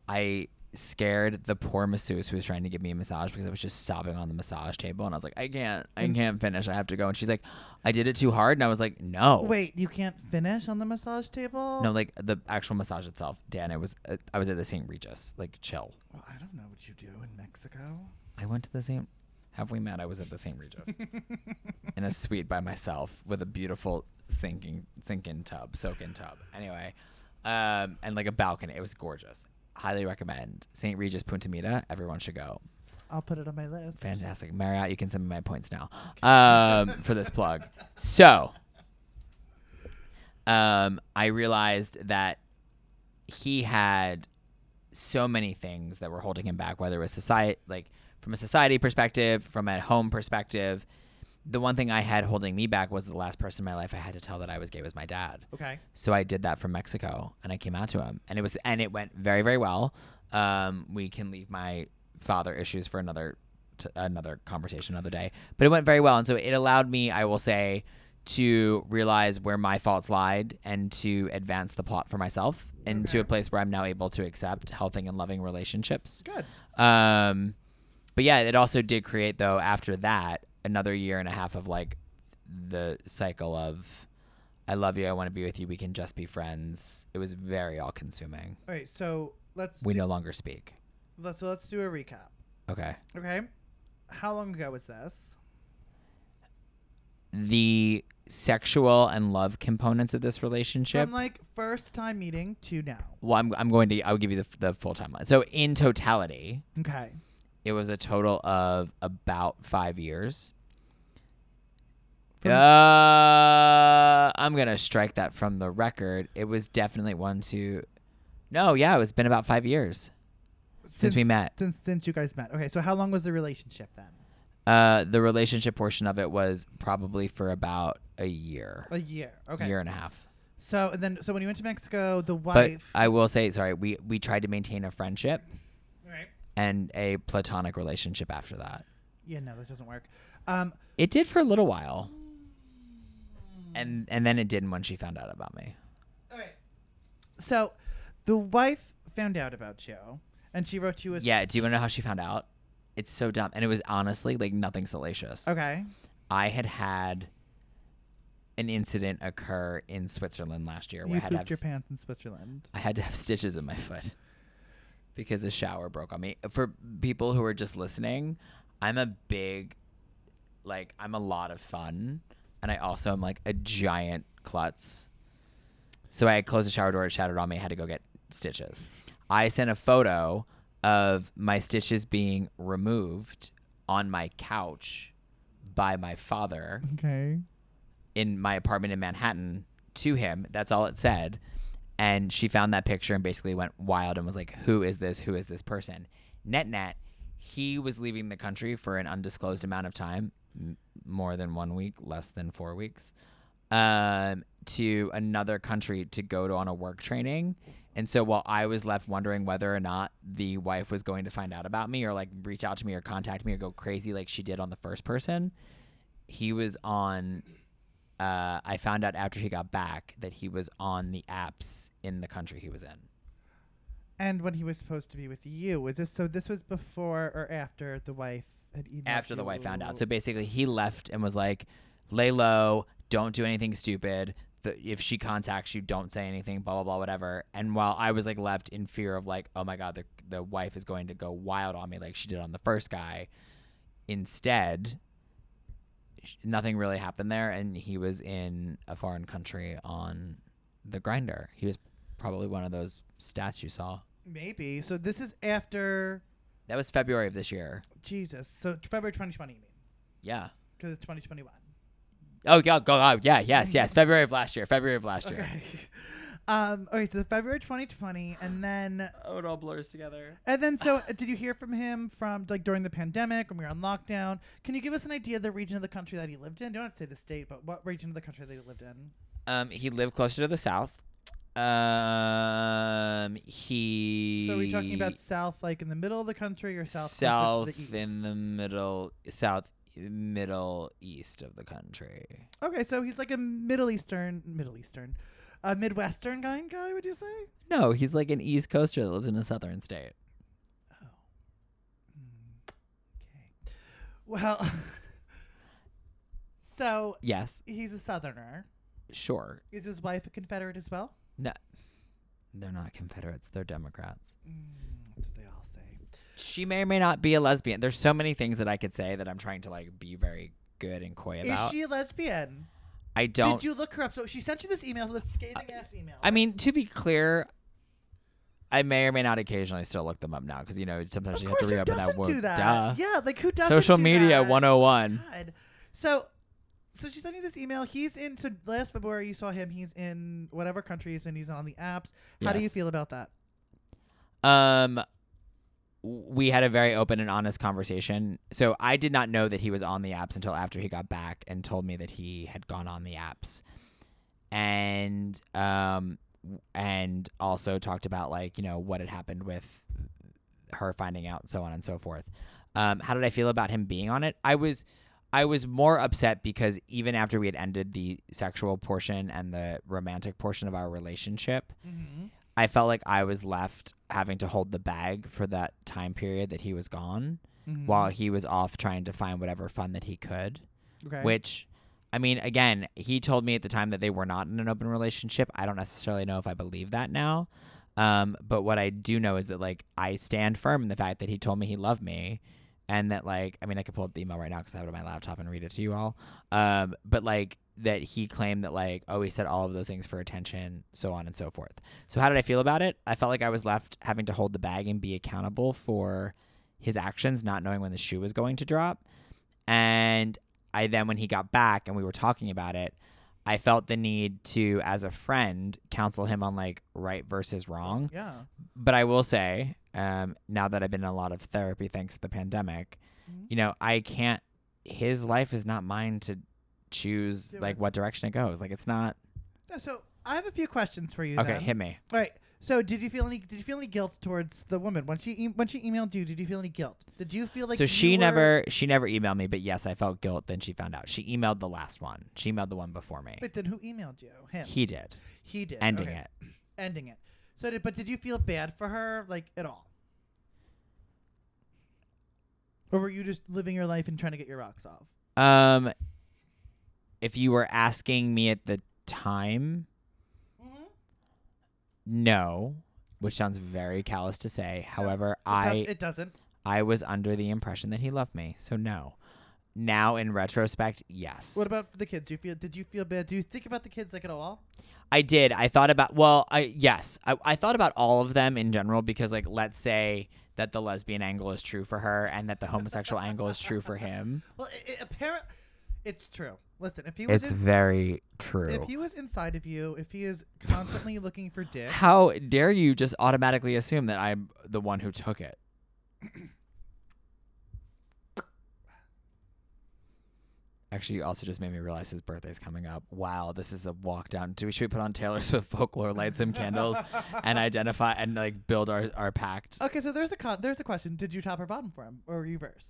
I scared the poor masseuse who was trying to give me a massage because I was just sobbing on the massage table and I was like, I can't, I Mm. can't finish. I have to go. And she's like, I did it too hard. And I was like, no. Wait, you can't finish on the massage table? No, like the actual massage itself, Dan. It was uh, I was at the St. Regis, like chill. Well, I don't know what you do in Mexico. I went to the same. Have we met? I was at the St. Regis in a suite by myself with a beautiful sinking sink-in tub, soak-in tub. Anyway, um, and like a balcony. It was gorgeous. Highly recommend St. Regis Punta Mita. Everyone should go. I'll put it on my list. Fantastic. Marriott, you can send me my points now um, for this plug. So, um, I realized that he had so many things that were holding him back, whether it was society, like from a society perspective, from a home perspective. The one thing I had holding me back was the last person in my life I had to tell that I was gay was my dad. Okay. So I did that from Mexico, and I came out to him, and it was and it went very very well. Um, we can leave my father issues for another t- another conversation another day, but it went very well, and so it allowed me, I will say, to realize where my faults lied and to advance the plot for myself into a place where I'm now able to accept healthy and loving relationships. Good. Um, but yeah, it also did create though after that another year and a half of like the cycle of I love you, I want to be with you, we can just be friends. It was very all consuming. All right. So let's We do, no longer speak. let's so let's do a recap. Okay. Okay. How long ago was this? The sexual and love components of this relationship. From like first time meeting to now. well, I'm, I'm going to I'll give you the, the full timeline. So in totality, Okay. It was a total of about five years. From- uh, I'm gonna strike that from the record. It was definitely one, two. No, yeah, it was been about five years since, we met. Since since you guys met. Okay, so how long was the relationship then? Uh, the relationship portion of it was probably for about a year, A year. Okay. year and a half. So and then so when you went to Mexico, the But wife. I will say, sorry, we we tried to maintain a friendship. And a platonic relationship after that. Yeah, no, that doesn't work. Um, It did for a little while, and and then it didn't when she found out about me. all right. So, the wife found out about you, and she wrote you a. Yeah. Do you want to know how she found out? It's so dumb, and it was honestly like nothing salacious. Okay. I had had an incident occur in Switzerland last year where You I had to pooped have your pants in Switzerland. I had to have stitches in my foot because a shower broke on me. For people who are just listening, I'm a big, like, I'm a lot of fun, and I also am like a giant klutz. So I closed the shower door, it shattered on me. I had to go get stitches. I sent a photo of my stitches being removed on my couch by my father Okay. in my apartment in Manhattan to him. That's all it said. And she found that picture and basically went wild and was like, Who is this? Who is this person? Net net, he was leaving the country for an undisclosed amount of time, m- more than one week, less than four weeks, um, to another country to go to on a work training. And so while I was left wondering whether or not the wife was going to find out about me or like reach out to me or contact me or go crazy like she did on the first person, he was on uh, I found out after he got back that he was on the apps in the country he was in. And when he was supposed to be with you, was this so? This was before or after the wife had emailed After the wife found out. So basically, he left and was like, lay low, don't do anything stupid. The, if she contacts you, don't say anything, blah, blah, blah, whatever. And while I was like left in fear of like, oh my God, the, the wife is going to go wild on me like she did on the first guy, instead, nothing really happened there. And he was in a foreign country on the Grindr. He was probably one of those stats you saw. maybe. So this is after That was February of this year. Jesus. So February 2020, you mean? Yeah. Because it's 2021. Oh, yeah, go, oh, yeah, yes, yes. February of last year. February of last year. Okay. Um. Okay. So February 2020, and then Oh, it all blurs together. and then so did you hear from him from like during the pandemic when we were on lockdown? Can you give us an idea of the region of the country that he lived in? You don't have to say the state, but what region of the country that he lived in? Um, he lived closer to the south. Um, he. So are we talking about south, like in the middle of the country, or south? closer to south the east? in the middle, south middle east of the country. Okay, so he's like a Middle Eastern, Middle Eastern, a Midwestern kind guy. Would you say? No, he's like an East Coaster that lives in a southern state. Oh. Okay. Well, so Yes, he's a Southerner. sure. Is his wife a Confederate as well? No, they're not Confederates. They're Democrats. Mm, that's what they all say. She may or may not be a lesbian. There's so many things that I could say that I'm trying to like be very good and coy about. Is she a lesbian? I don't. Did you look her up? So she sent you this email, this scathing ass email. I mean, to be clear, I may or may not occasionally still look them up now because you know sometimes of you have to reopen that word. do that? Duh. Yeah, like who doesn't? Social do media that? 101. God. So, so she sent you this email. He's in. So last February, you saw him. He's in whatever country he's in. He's on the apps. How do you feel about that? Um, we had a very open and honest conversation. So I did not know that he was on the apps until after he got back and told me that he had gone on the apps, and um, and also talked about like you know what had happened with her finding out, so on and so forth. Um, how did I feel about him being on it? I was. I was more upset because even after we had ended the sexual portion and the romantic portion of our relationship, Mm-hmm. I felt like I was left having to hold the bag for that time period that he was gone Mm-hmm. while he was off trying to find whatever fun that he could. okay. Which, I mean, again, he told me at the time that they were not in an open relationship. I don't necessarily know if I believe that now. Um, but what I do know is that, like, I stand firm in the fact that he told me he loved me. And that, like, I mean, I could pull up the email right now because I have it on my laptop and read it to you all. Um, but, like, that he claimed that, like, oh, he said all of those things for attention, so on and so forth. So, how did I feel about it? I felt like I was left having to hold the bag and be accountable for his actions, not knowing when the shoe was going to drop. And I then, when he got back and we were talking about it, I felt the need to, as a friend, counsel him on like right versus wrong. Yeah. But I will say, um, now that I've been in a lot of therapy thanks to the pandemic, Mhm. you know, I can't. His life is not mine to choose like what direction it goes. Like it's not. So I have a few questions for you. Okay, then. hit me. All right. So did you feel any? Did you feel any guilt towards the woman when she e- when she emailed you? Did you feel any guilt? Did you feel like so she never she never emailed me, but yes, I felt guilt. Then she found out. She emailed the last one. She emailed the one before me. But then who emailed you? Him. He did, He did. ending okay. it. Ending it. So did but did you feel bad for her like at all? Or were you just living your life and trying to get your rocks off? Um, if you were asking me at the time, Mm-hmm. no, which sounds very callous to say. However, It, I does, it doesn't. I was under the impression that he loved me, so no. Now in retrospect, yes. What about the kids? Do you feel? Did you feel bad? Do you think about the kids like at all? I did. I thought about well, I yes, I, I thought about all of them in general because like let's say that the lesbian angle is true for her and that the homosexual angle is true for him. Well, it, it, apparent, it's true. Listen, if he was It's in- very true. if he was inside of you, if he is constantly looking for dick, How dare you just automatically assume that I'm the one who took it? Actually, you also just made me realize his birthday's coming up. Wow, this is a walk down. Do we should we put on Taylor Swift folklore, light some candles, and identify and like build our our pact? Okay, so there's a con- there's a question. Did you top or bottom for him, or reverse?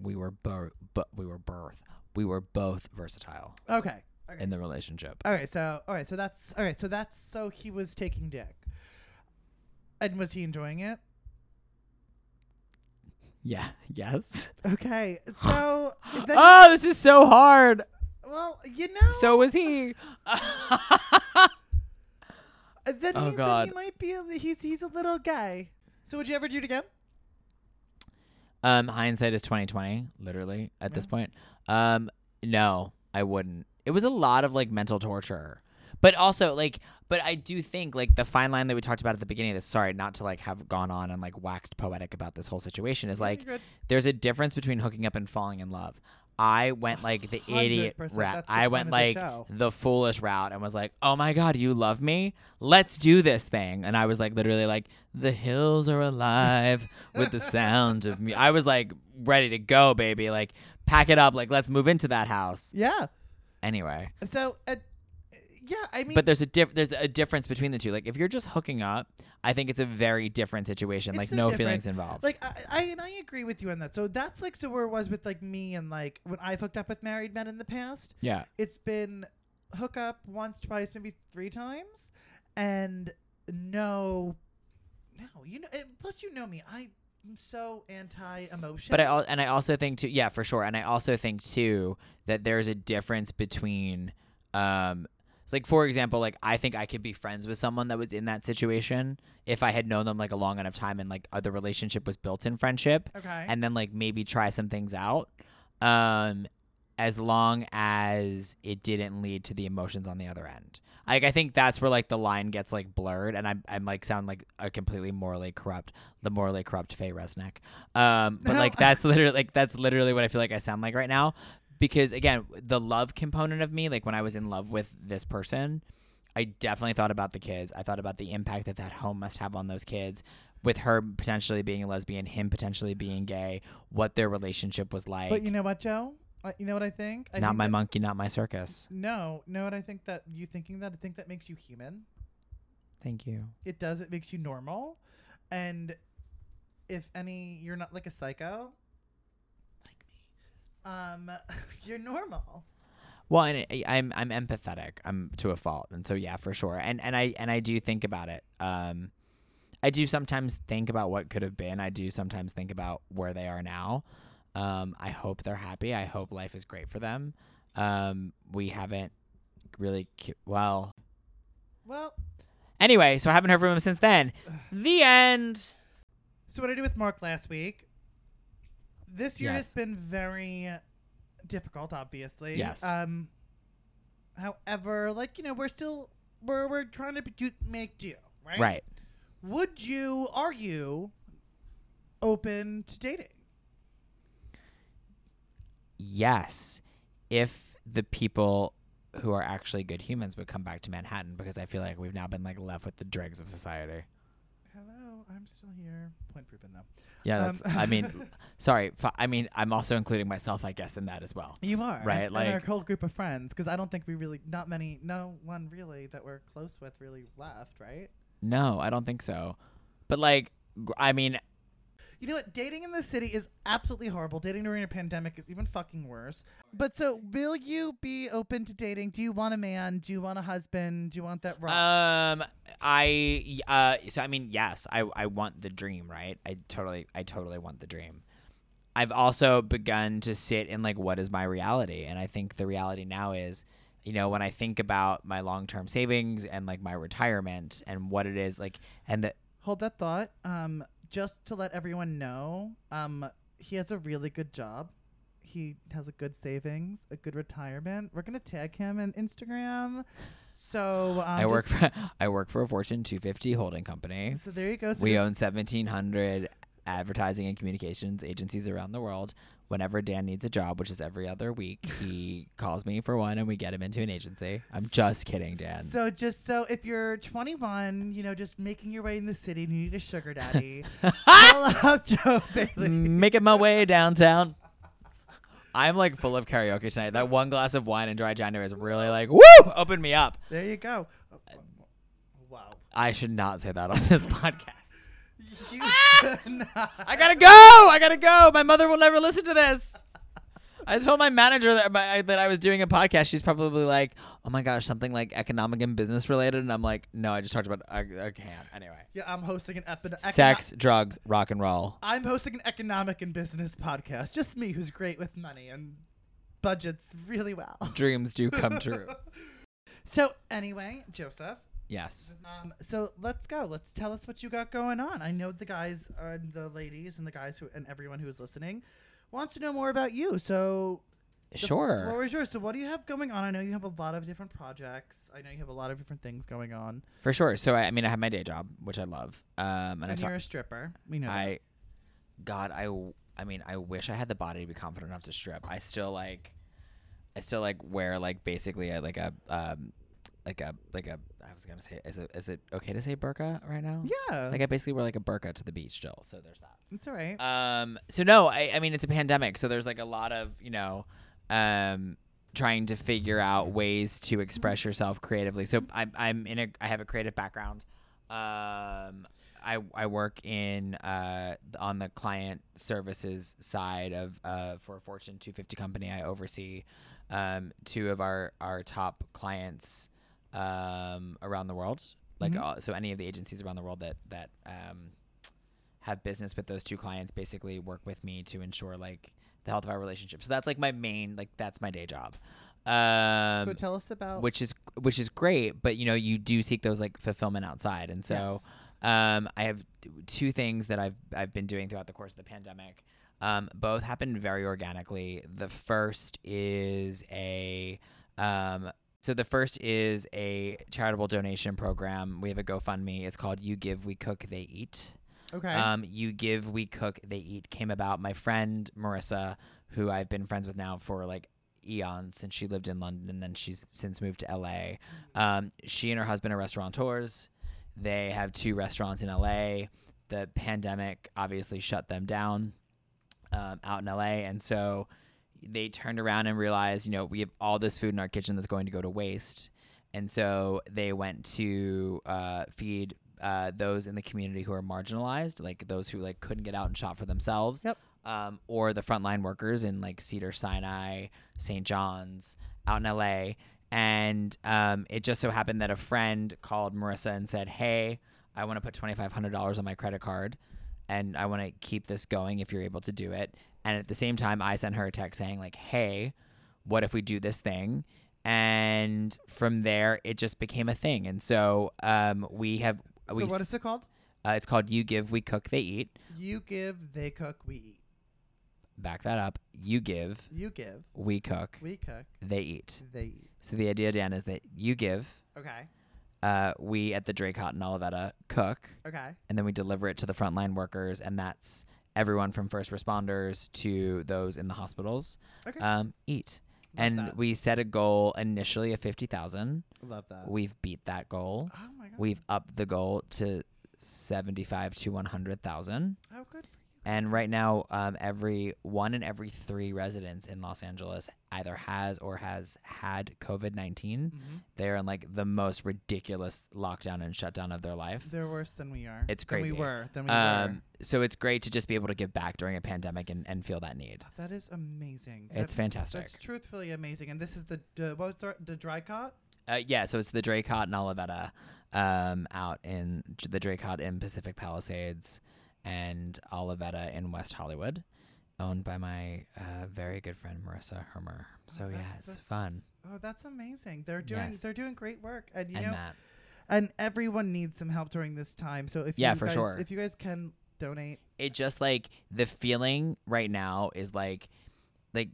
We were both, but we were birth. We were both versatile Okay. Okay. in the relationship. all right. So all right. So that's all right. So that's so he was taking dick, and was he enjoying it? Yeah. Yes. Okay. So then, Oh, this is so hard. well, you know, So was he. then, Oh, he, God. then he might be. A, he's he's a little gay. So would you ever do it again? Um, hindsight is twenty twenty, literally at this point. Um, no, I wouldn't. It was a lot of like mental torture, but also like, but I do think like the fine line that we talked about at the beginning of this. Sorry, not to like have gone on and like waxed poetic about this whole situation. Is like there's a difference between hooking up and falling in love. I went like the idiot route. I went of the like the foolish route and was like, "Oh my god, you love me? Let's do this thing." And I was like literally like, "The hills are alive with the sound of me." I was like ready to go, baby. Like pack it up, like let's move into that house. Yeah. Anyway, So, uh, yeah. I mean, but there's a diff- there's a difference between the two. Like if you're just hooking up, I think it's a very different situation. It's like so no different. feelings involved. like I, I and I agree with you on that. So that's like so where it was with like me and like when I've hooked up with married men in the past. yeah. It's been hook up once, twice, maybe three times, and no, no. You know, plus you know me. I'm so anti-emotion. But I al- and I also think too, yeah, for sure. And I also think too that there's a difference between, um, like for example, like I think I could be friends with someone that was in that situation if I had known them like a long enough time and like uh, the relationship was built in friendship, okay. and then like maybe try some things out, um, as long as it didn't lead to the emotions on the other end. Like I think that's where like the line gets like blurred, and I'm I'm like sound like a completely morally corrupt, the morally corrupt Faye Resnick. Um, but No. like that's literally like that's literally what I feel like I sound like right now, because again, the love component of me, like when I was in love with this person, I definitely thought about the kids. I thought about the impact that that home must have on those kids. With her potentially being a lesbian, him potentially being gay, what their relationship was like. but you know what, Joe? Uh, you know what I think? I not think my that- monkey, not my circus. No, no. What I think that you thinking that I think that makes you human. Thank you. It does. It makes you normal, and if any, you're not like a psycho. Like me. Um, you're normal. Well, and I- I'm I'm empathetic. I'm to a fault, and so yeah, for sure. And and I and I do think about it. Um, I do sometimes think about what could have been. I do sometimes think about where they are now. Um, I hope they're happy. I hope life is great for them. Um, we haven't really well. Well, Anyway, so I haven't heard from him since then. The end. so what I did with Mark last week. This year has been very difficult, obviously. Yes. Um. However, like you know, we're still we're we're trying to do, make do, right? Right. Would you argue open to dating? yes, if the people who are actually good humans would come back to Manhattan, because I feel like we've now been like left with the dregs of society. Hello, I'm still here. Point proven though. Yeah, Um, that's. I mean, sorry. F- I mean, I'm also including myself, I guess, in that as well. You are Right, and, and our like- whole group of friends, because I don't think we really, not many, no one really that we're close with really left, right? No, I don't think so. But like, gr- I mean, You know what? Dating in the city is absolutely horrible. Dating during a pandemic is even fucking worse. But so, will you be open to dating? Do you want a man? Do you want a husband? Do you want that rock? Um, I uh, so I mean, yes, I I want the dream, right? I totally, I totally want the dream. I've also begun to sit in like, what is my reality? And I think the reality now is, you know, when I think about my long term savings and like my retirement and what it is like, and the Hold that thought. Um, just to let everyone know, um, he has a really good job. He has a good savings, a good retirement. We're gonna tag him on Instagram. So um, I work for I work for a Fortune 250 holding company. So there you go. So We own 1,700 advertising and communications agencies around the world. Whenever Dan needs a job, which is every other week, he calls me for one and we get him into an agency. I'm just kidding, Dan. So just so if you're 21, you know, just making your way in the city and you need a sugar daddy, call up Joe Bailey. Making my way downtown. I'm like full of karaoke tonight. That one glass of wine in dry January is really like, woo, open me up. There you go. Oh, Wow. I should not say that on this podcast. I gotta go. I gotta go. My mother will never listen to this. I told my manager that my, that I was doing a podcast. She's probably like, "Oh my gosh, something like economic and business related," and I'm like, "No, I just talked about I, I can't." Anyway, Yeah, I'm hosting an epi- econo- sex, drugs, rock and roll. I'm hosting an economic and business podcast. Just me, who's great with money and budgets really well. Dreams do come true. So anyway, Joseph. Yes. Um, so let's go. Let's tell us what you got going on. I know the guys and the ladies and the guys who and everyone who is listening wants to know more about you. So Sure. floor is yours. So what do you have going on? I know you have a lot of different projects. I know you have a lot of different things going on. For sure. So I, I mean, I have my day job, which I love. Um, and, And, I you're a stripper. We know. that. I, God, I, I mean, I wish I had the body to be confident enough to strip. I still like, I still like wear like basically a, like a, um, like a like a. I was gonna say, is it is it okay to say burqa right now? Yeah, Like I basically wear like a burqa to the beach still. So there's that. it's all right. Um. So no, I I mean it's a pandemic, so there's like a lot of you know, um, trying to figure out ways to express yourself creatively. So I'm I'm in a I have a creative background. Um. I, I work in uh, on the client services side of uh, for a Fortune 250 company. I oversee um, two of our, our top clients um, around the world. Like Mhm. uh, so, any of the agencies around the world that that um, have business with those two clients basically work with me to ensure like the health of our relationship. So that's like my main like that's my day job. Um, so tell us about. which is which is great, but you know you do seek those like fulfillment outside, and so um, I have two things that I've I've been doing throughout the course of the pandemic. Um, both happened very organically. The first is a um, so the first is a charitable donation program. We have a GoFundMe. It's called "You Give, We Cook, They Eat." okay. Um, you give, we cook, they eat came about. My friend Marissa, who I've been friends with now for like eons since she lived in London and then she's since moved to LA. Um, she and her husband are restaurateurs. They have two restaurants in LA. The pandemic obviously shut them down um, out in LA, and so they turned around and realized, you know, we have all this food in our kitchen that's going to go to waste. And so they went to uh, feed uh, those in the community who are marginalized, like those who like couldn't get out and shop for themselves, Yep. um, or the frontline workers in like Cedar Sinai, St. John's, out in LA. And um, it just so happened that a friend called Marissa and said, "Hey, I want to put twenty five hundred dollars on my credit card, and I want to keep this going if you're able to do it." And at the same time, I sent her a text saying like, "Hey, what if we do this thing?" And from there, it just became a thing. And so um, we have so we what s- it called? uh, it's called "You Give, We Cook, They Eat." You give, they cook, we eat. Back that up. You give, You give, we cook, we cook, they eat. they eat. So the idea, Dan, is that you give, Okay. uh, we at the Draycott in Olivetta cook, Okay. and then we deliver it to the frontline workers, and that's everyone from first responders to those in the hospitals Okay. um, eat. Love and that. we set a goal initially of 50,000. Love that. We've beat that goal. oh my god. We've upped the goal to 75 to 100,000. oh good. And right now, um, every one in every three residents in Los Angeles either has or has had COVID 19. Mm-hmm. They're in like the most ridiculous lockdown and shutdown of their life. They're worse than we are. It's Than crazy. we were. Than we were. Um, so it's great to just be able to give back during a pandemic and, and feel that need. That is amazing. It's That- fantastic. It's truthfully amazing. And this is the, the what's the, the Draycott? Uh, yeah, so it's the Draycott and Olivetta um, out in the Draycott in Pacific Palisades and Olivetta in West Hollywood, owned by my uh, very good friend Marissa Hermer. So yeah, it's so fun. Oh, that's amazing. They're doing Yes. they're doing great work, and you and know, Matt. and everyone needs some help during this time. So if Yeah, you for guys, sure. if you guys can donate, it just like the feeling right now is like like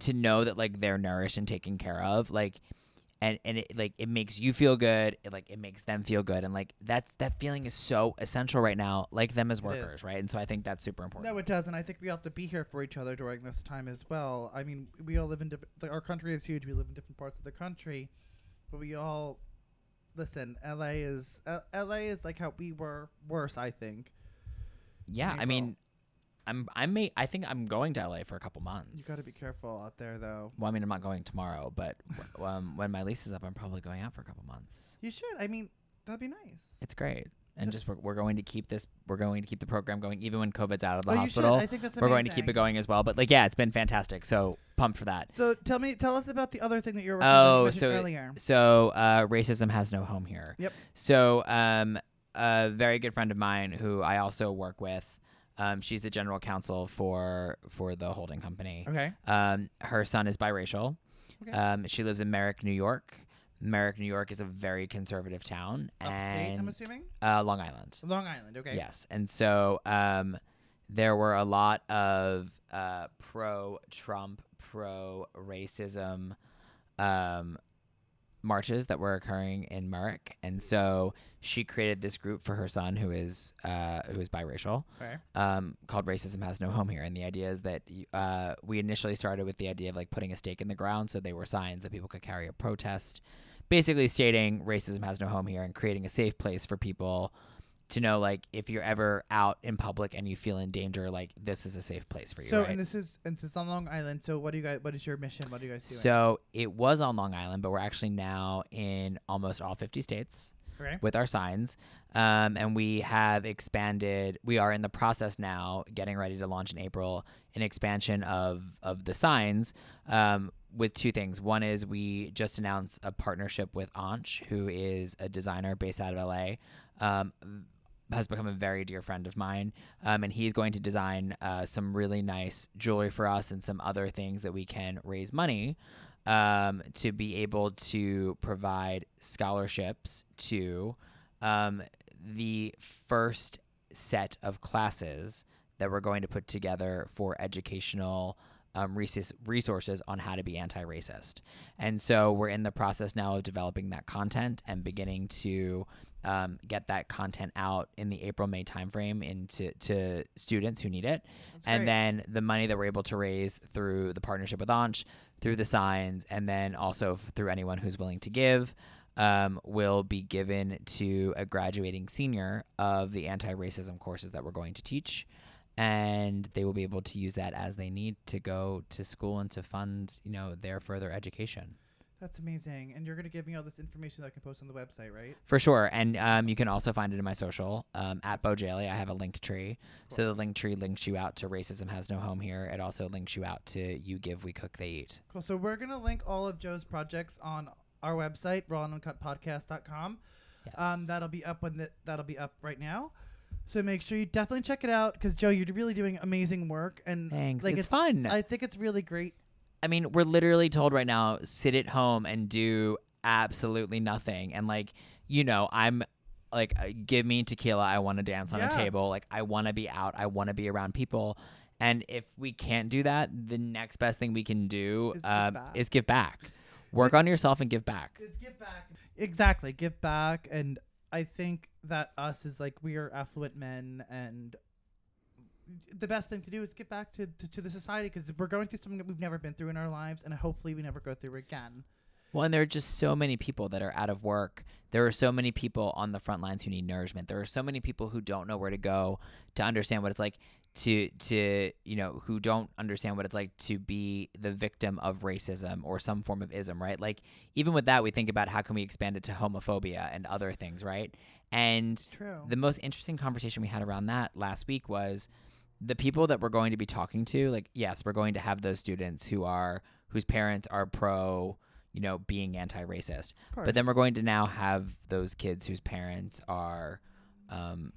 to know that like they're nourished and taken care of like and and it like it makes you feel good it like it makes them feel good and like that that feeling is so essential right now like them as workers right and so i think that's super important no, it does, and I think we have to be here for each other during this time as well. I mean, we all live in different. Like, our country is huge. We live in different parts of the country, but we all listen. L.A. is L- L.A. is like how we were worse. I think yeah i mean i'm i may i think i'm going to la for a couple months you got to be careful out there, though. well i mean i'm not going tomorrow but w- um, when my lease is up i'm probably going out for a couple months You should. I mean, that'd be nice. it's great and just we're, we're going to keep this we're going to keep the program going even when covid's out of the Oh, you hospital. I think that's we're going to keep amazing. it going as well. But like, yeah, it's been fantastic. So pumped for that. So tell me, tell us about the other thing that you were working Oh, on you mentioned so- earlier. So uh, racism has no home here. Yep. So um, a very good friend of mine who I also work with. Um, she's the general counsel for for the holding company. Okay. Um, her son is biracial. Okay. Um, she lives in Merrick, New York. Merrick, New York is a very conservative town, Upstate, I'm and assuming. uh, Long Island. Long Island. Okay. Yes, and so um, there were a lot of uh, pro-Trump, pro-racism um, marches that were occurring in Merrick, and so she created this group for her son, who is uh, who is biracial, Okay. um, called "Racism Has No Home Here." And the idea is that uh, we initially started with the idea of like putting a stake in the ground, so they were signs that people could carry a protest, basically stating racism has no home here and creating a safe place for people to know like if you're ever out in public and you feel in danger, like this is a safe place for you. So right? and this is and this is on Long Island. So what do you guys? What is your mission? What do you guys do? So it was on Long Island, but we're actually now in almost all 50 states okay. with our signs. Um, and we have expanded, we are in the process now, getting ready to launch in April, an expansion of, of the signs um, with two things. One is we just announced a partnership with Anch, who is a designer based out of LA. Um, has become a very dear friend of mine, um, and he's going to design uh, some really nice jewelry for us and some other things that we can raise money um, to be able to provide scholarships to um, the first set of classes that we're going to put together for educational um, resources on how to be anti-racist. And so we're in the process now of developing that content and beginning to um, get that content out in the April May timeframe into to students who need it, That's and then the money that we're able to raise through the partnership with Anch, through the signs, and then also f- through anyone who's willing to give. Um, will be given to a graduating senior of the anti-racism courses that we're going to teach, and they will be able to use that as they need to go to school and to fund, you know, their further education. That's amazing. And you're gonna give me all this information that I can post on the website, right? For sure. And um, you can also find it in my social um, at Bojaley. I have a link tree. So the link tree links you out to Racism Has No Home Here. It also links you out to You Give, We Cook, They Eat. Cool. So we're gonna link all of Joe's projects on our website, rawanduncut.podcast.com. Yes. Um, that'll be up when the, that'll be up right now. So make sure you definitely check it out because Joe, you're really doing amazing work, and Thanks. like it's, it's- fun. I think it's really great. Mean, we're literally told right now sit at home and do absolutely nothing. And, like, you know, I'm like, uh, give me tequila. I want to dance on Yeah. a table. Like, I want to be out. I want to be around people. And if we can't do that, the next best thing we can do Is give um, back. is give back. Work on yourself and give back. Give back. Exactly, give back, and I think that us is like we are affluent men, and the best thing to do is get back to to, to the society because we're going through something that we've never been through in our lives, and hopefully we never go through again. Well, and there are just so many people that are out of work. There are so many people on the front lines who need nourishment. There are so many people who don't know where to go to understand what it's like to to you know who don't understand what it's like to be the victim of racism or some form of ism, right? Like even with that, we think about how can we expand it to homophobia and other things, right? And True. the most interesting conversation we had around that last week was the people that we're going to be talking to like yes we're going to have those students who are whose parents are pro you know being anti-racist. But then we're going to now have those kids whose parents are um,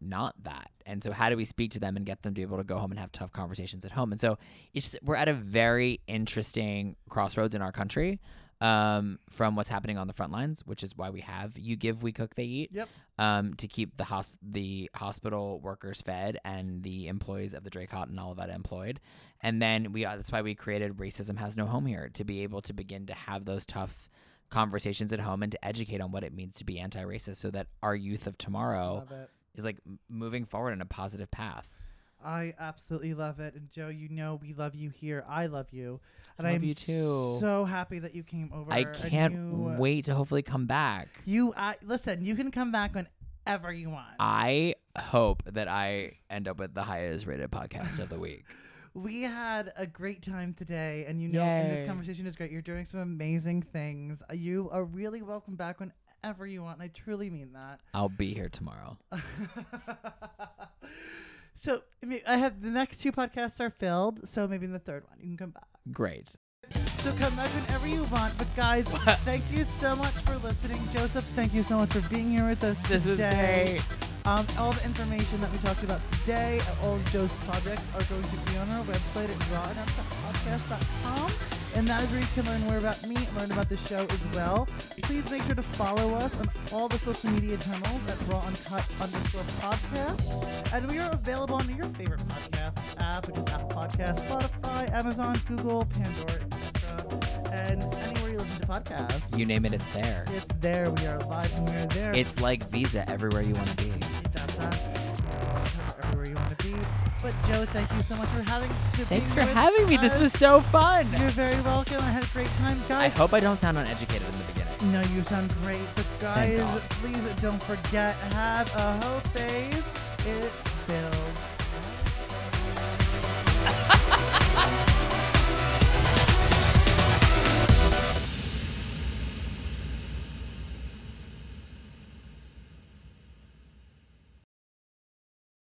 not that. And so how do we speak to them and get them to be able to go home and have tough conversations at home? And so it's just, we're at a very interesting crossroads in our country um, from what's happening on the front lines which is why we have you give we cook they eat Yep. um, to keep the hos- the hospital workers fed and the employees of the Draycott and all of that employed. And then we uh, that's why we created Racism Has No Home Here to be able to begin to have those tough conversations at home and to educate on what it means to be anti-racist so that our youth of tomorrow is like m- moving forward in a positive path. I absolutely love it, and Joe, you know we love you here. I love you, and I love I'm you too. So happy that you came over. I and can't you, wait to hopefully come back. You, I listen. You can come back whenever you want. I hope that I end up with the highest rated podcast of the week. We had a great time today, and you know, and Yay. this conversation is great. You're doing some amazing things. You are really welcome back whenever you want, and I truly mean that. I'll be here tomorrow. so I, mean, I have the next two podcasts are filled, so maybe in the third one you can come back. Great. So come back whenever you want. But guys, thank you so much for listening. Joseph, thank you so much for being here with us This was today. great. Um, all the information that we talked about today, all of Joe's projects are going to be on our website at rawanduncut.podcast.com. And that is where you can learn more about me, and learn about the show as well. Please make sure to follow us on all the social media channels at raw uncut underscore podcast. And we are available on your favorite podcast app, which is Apple Podcasts, Spotify, Amazon, Google, Pandora, etc. And anywhere you listen to podcasts. You name it, it's there. It's there. We are live and we are there. It's like Visa everywhere you want to be. That's us. Everywhere you want to be. But Joe, thank you so much for having me. Thanks for having me. Us. This was so fun. You're very welcome. I had a great time, guys. I hope I don't sound uneducated in the beginning. No, you sound great. But guys, please don't forget, have a hope, babe. It builds.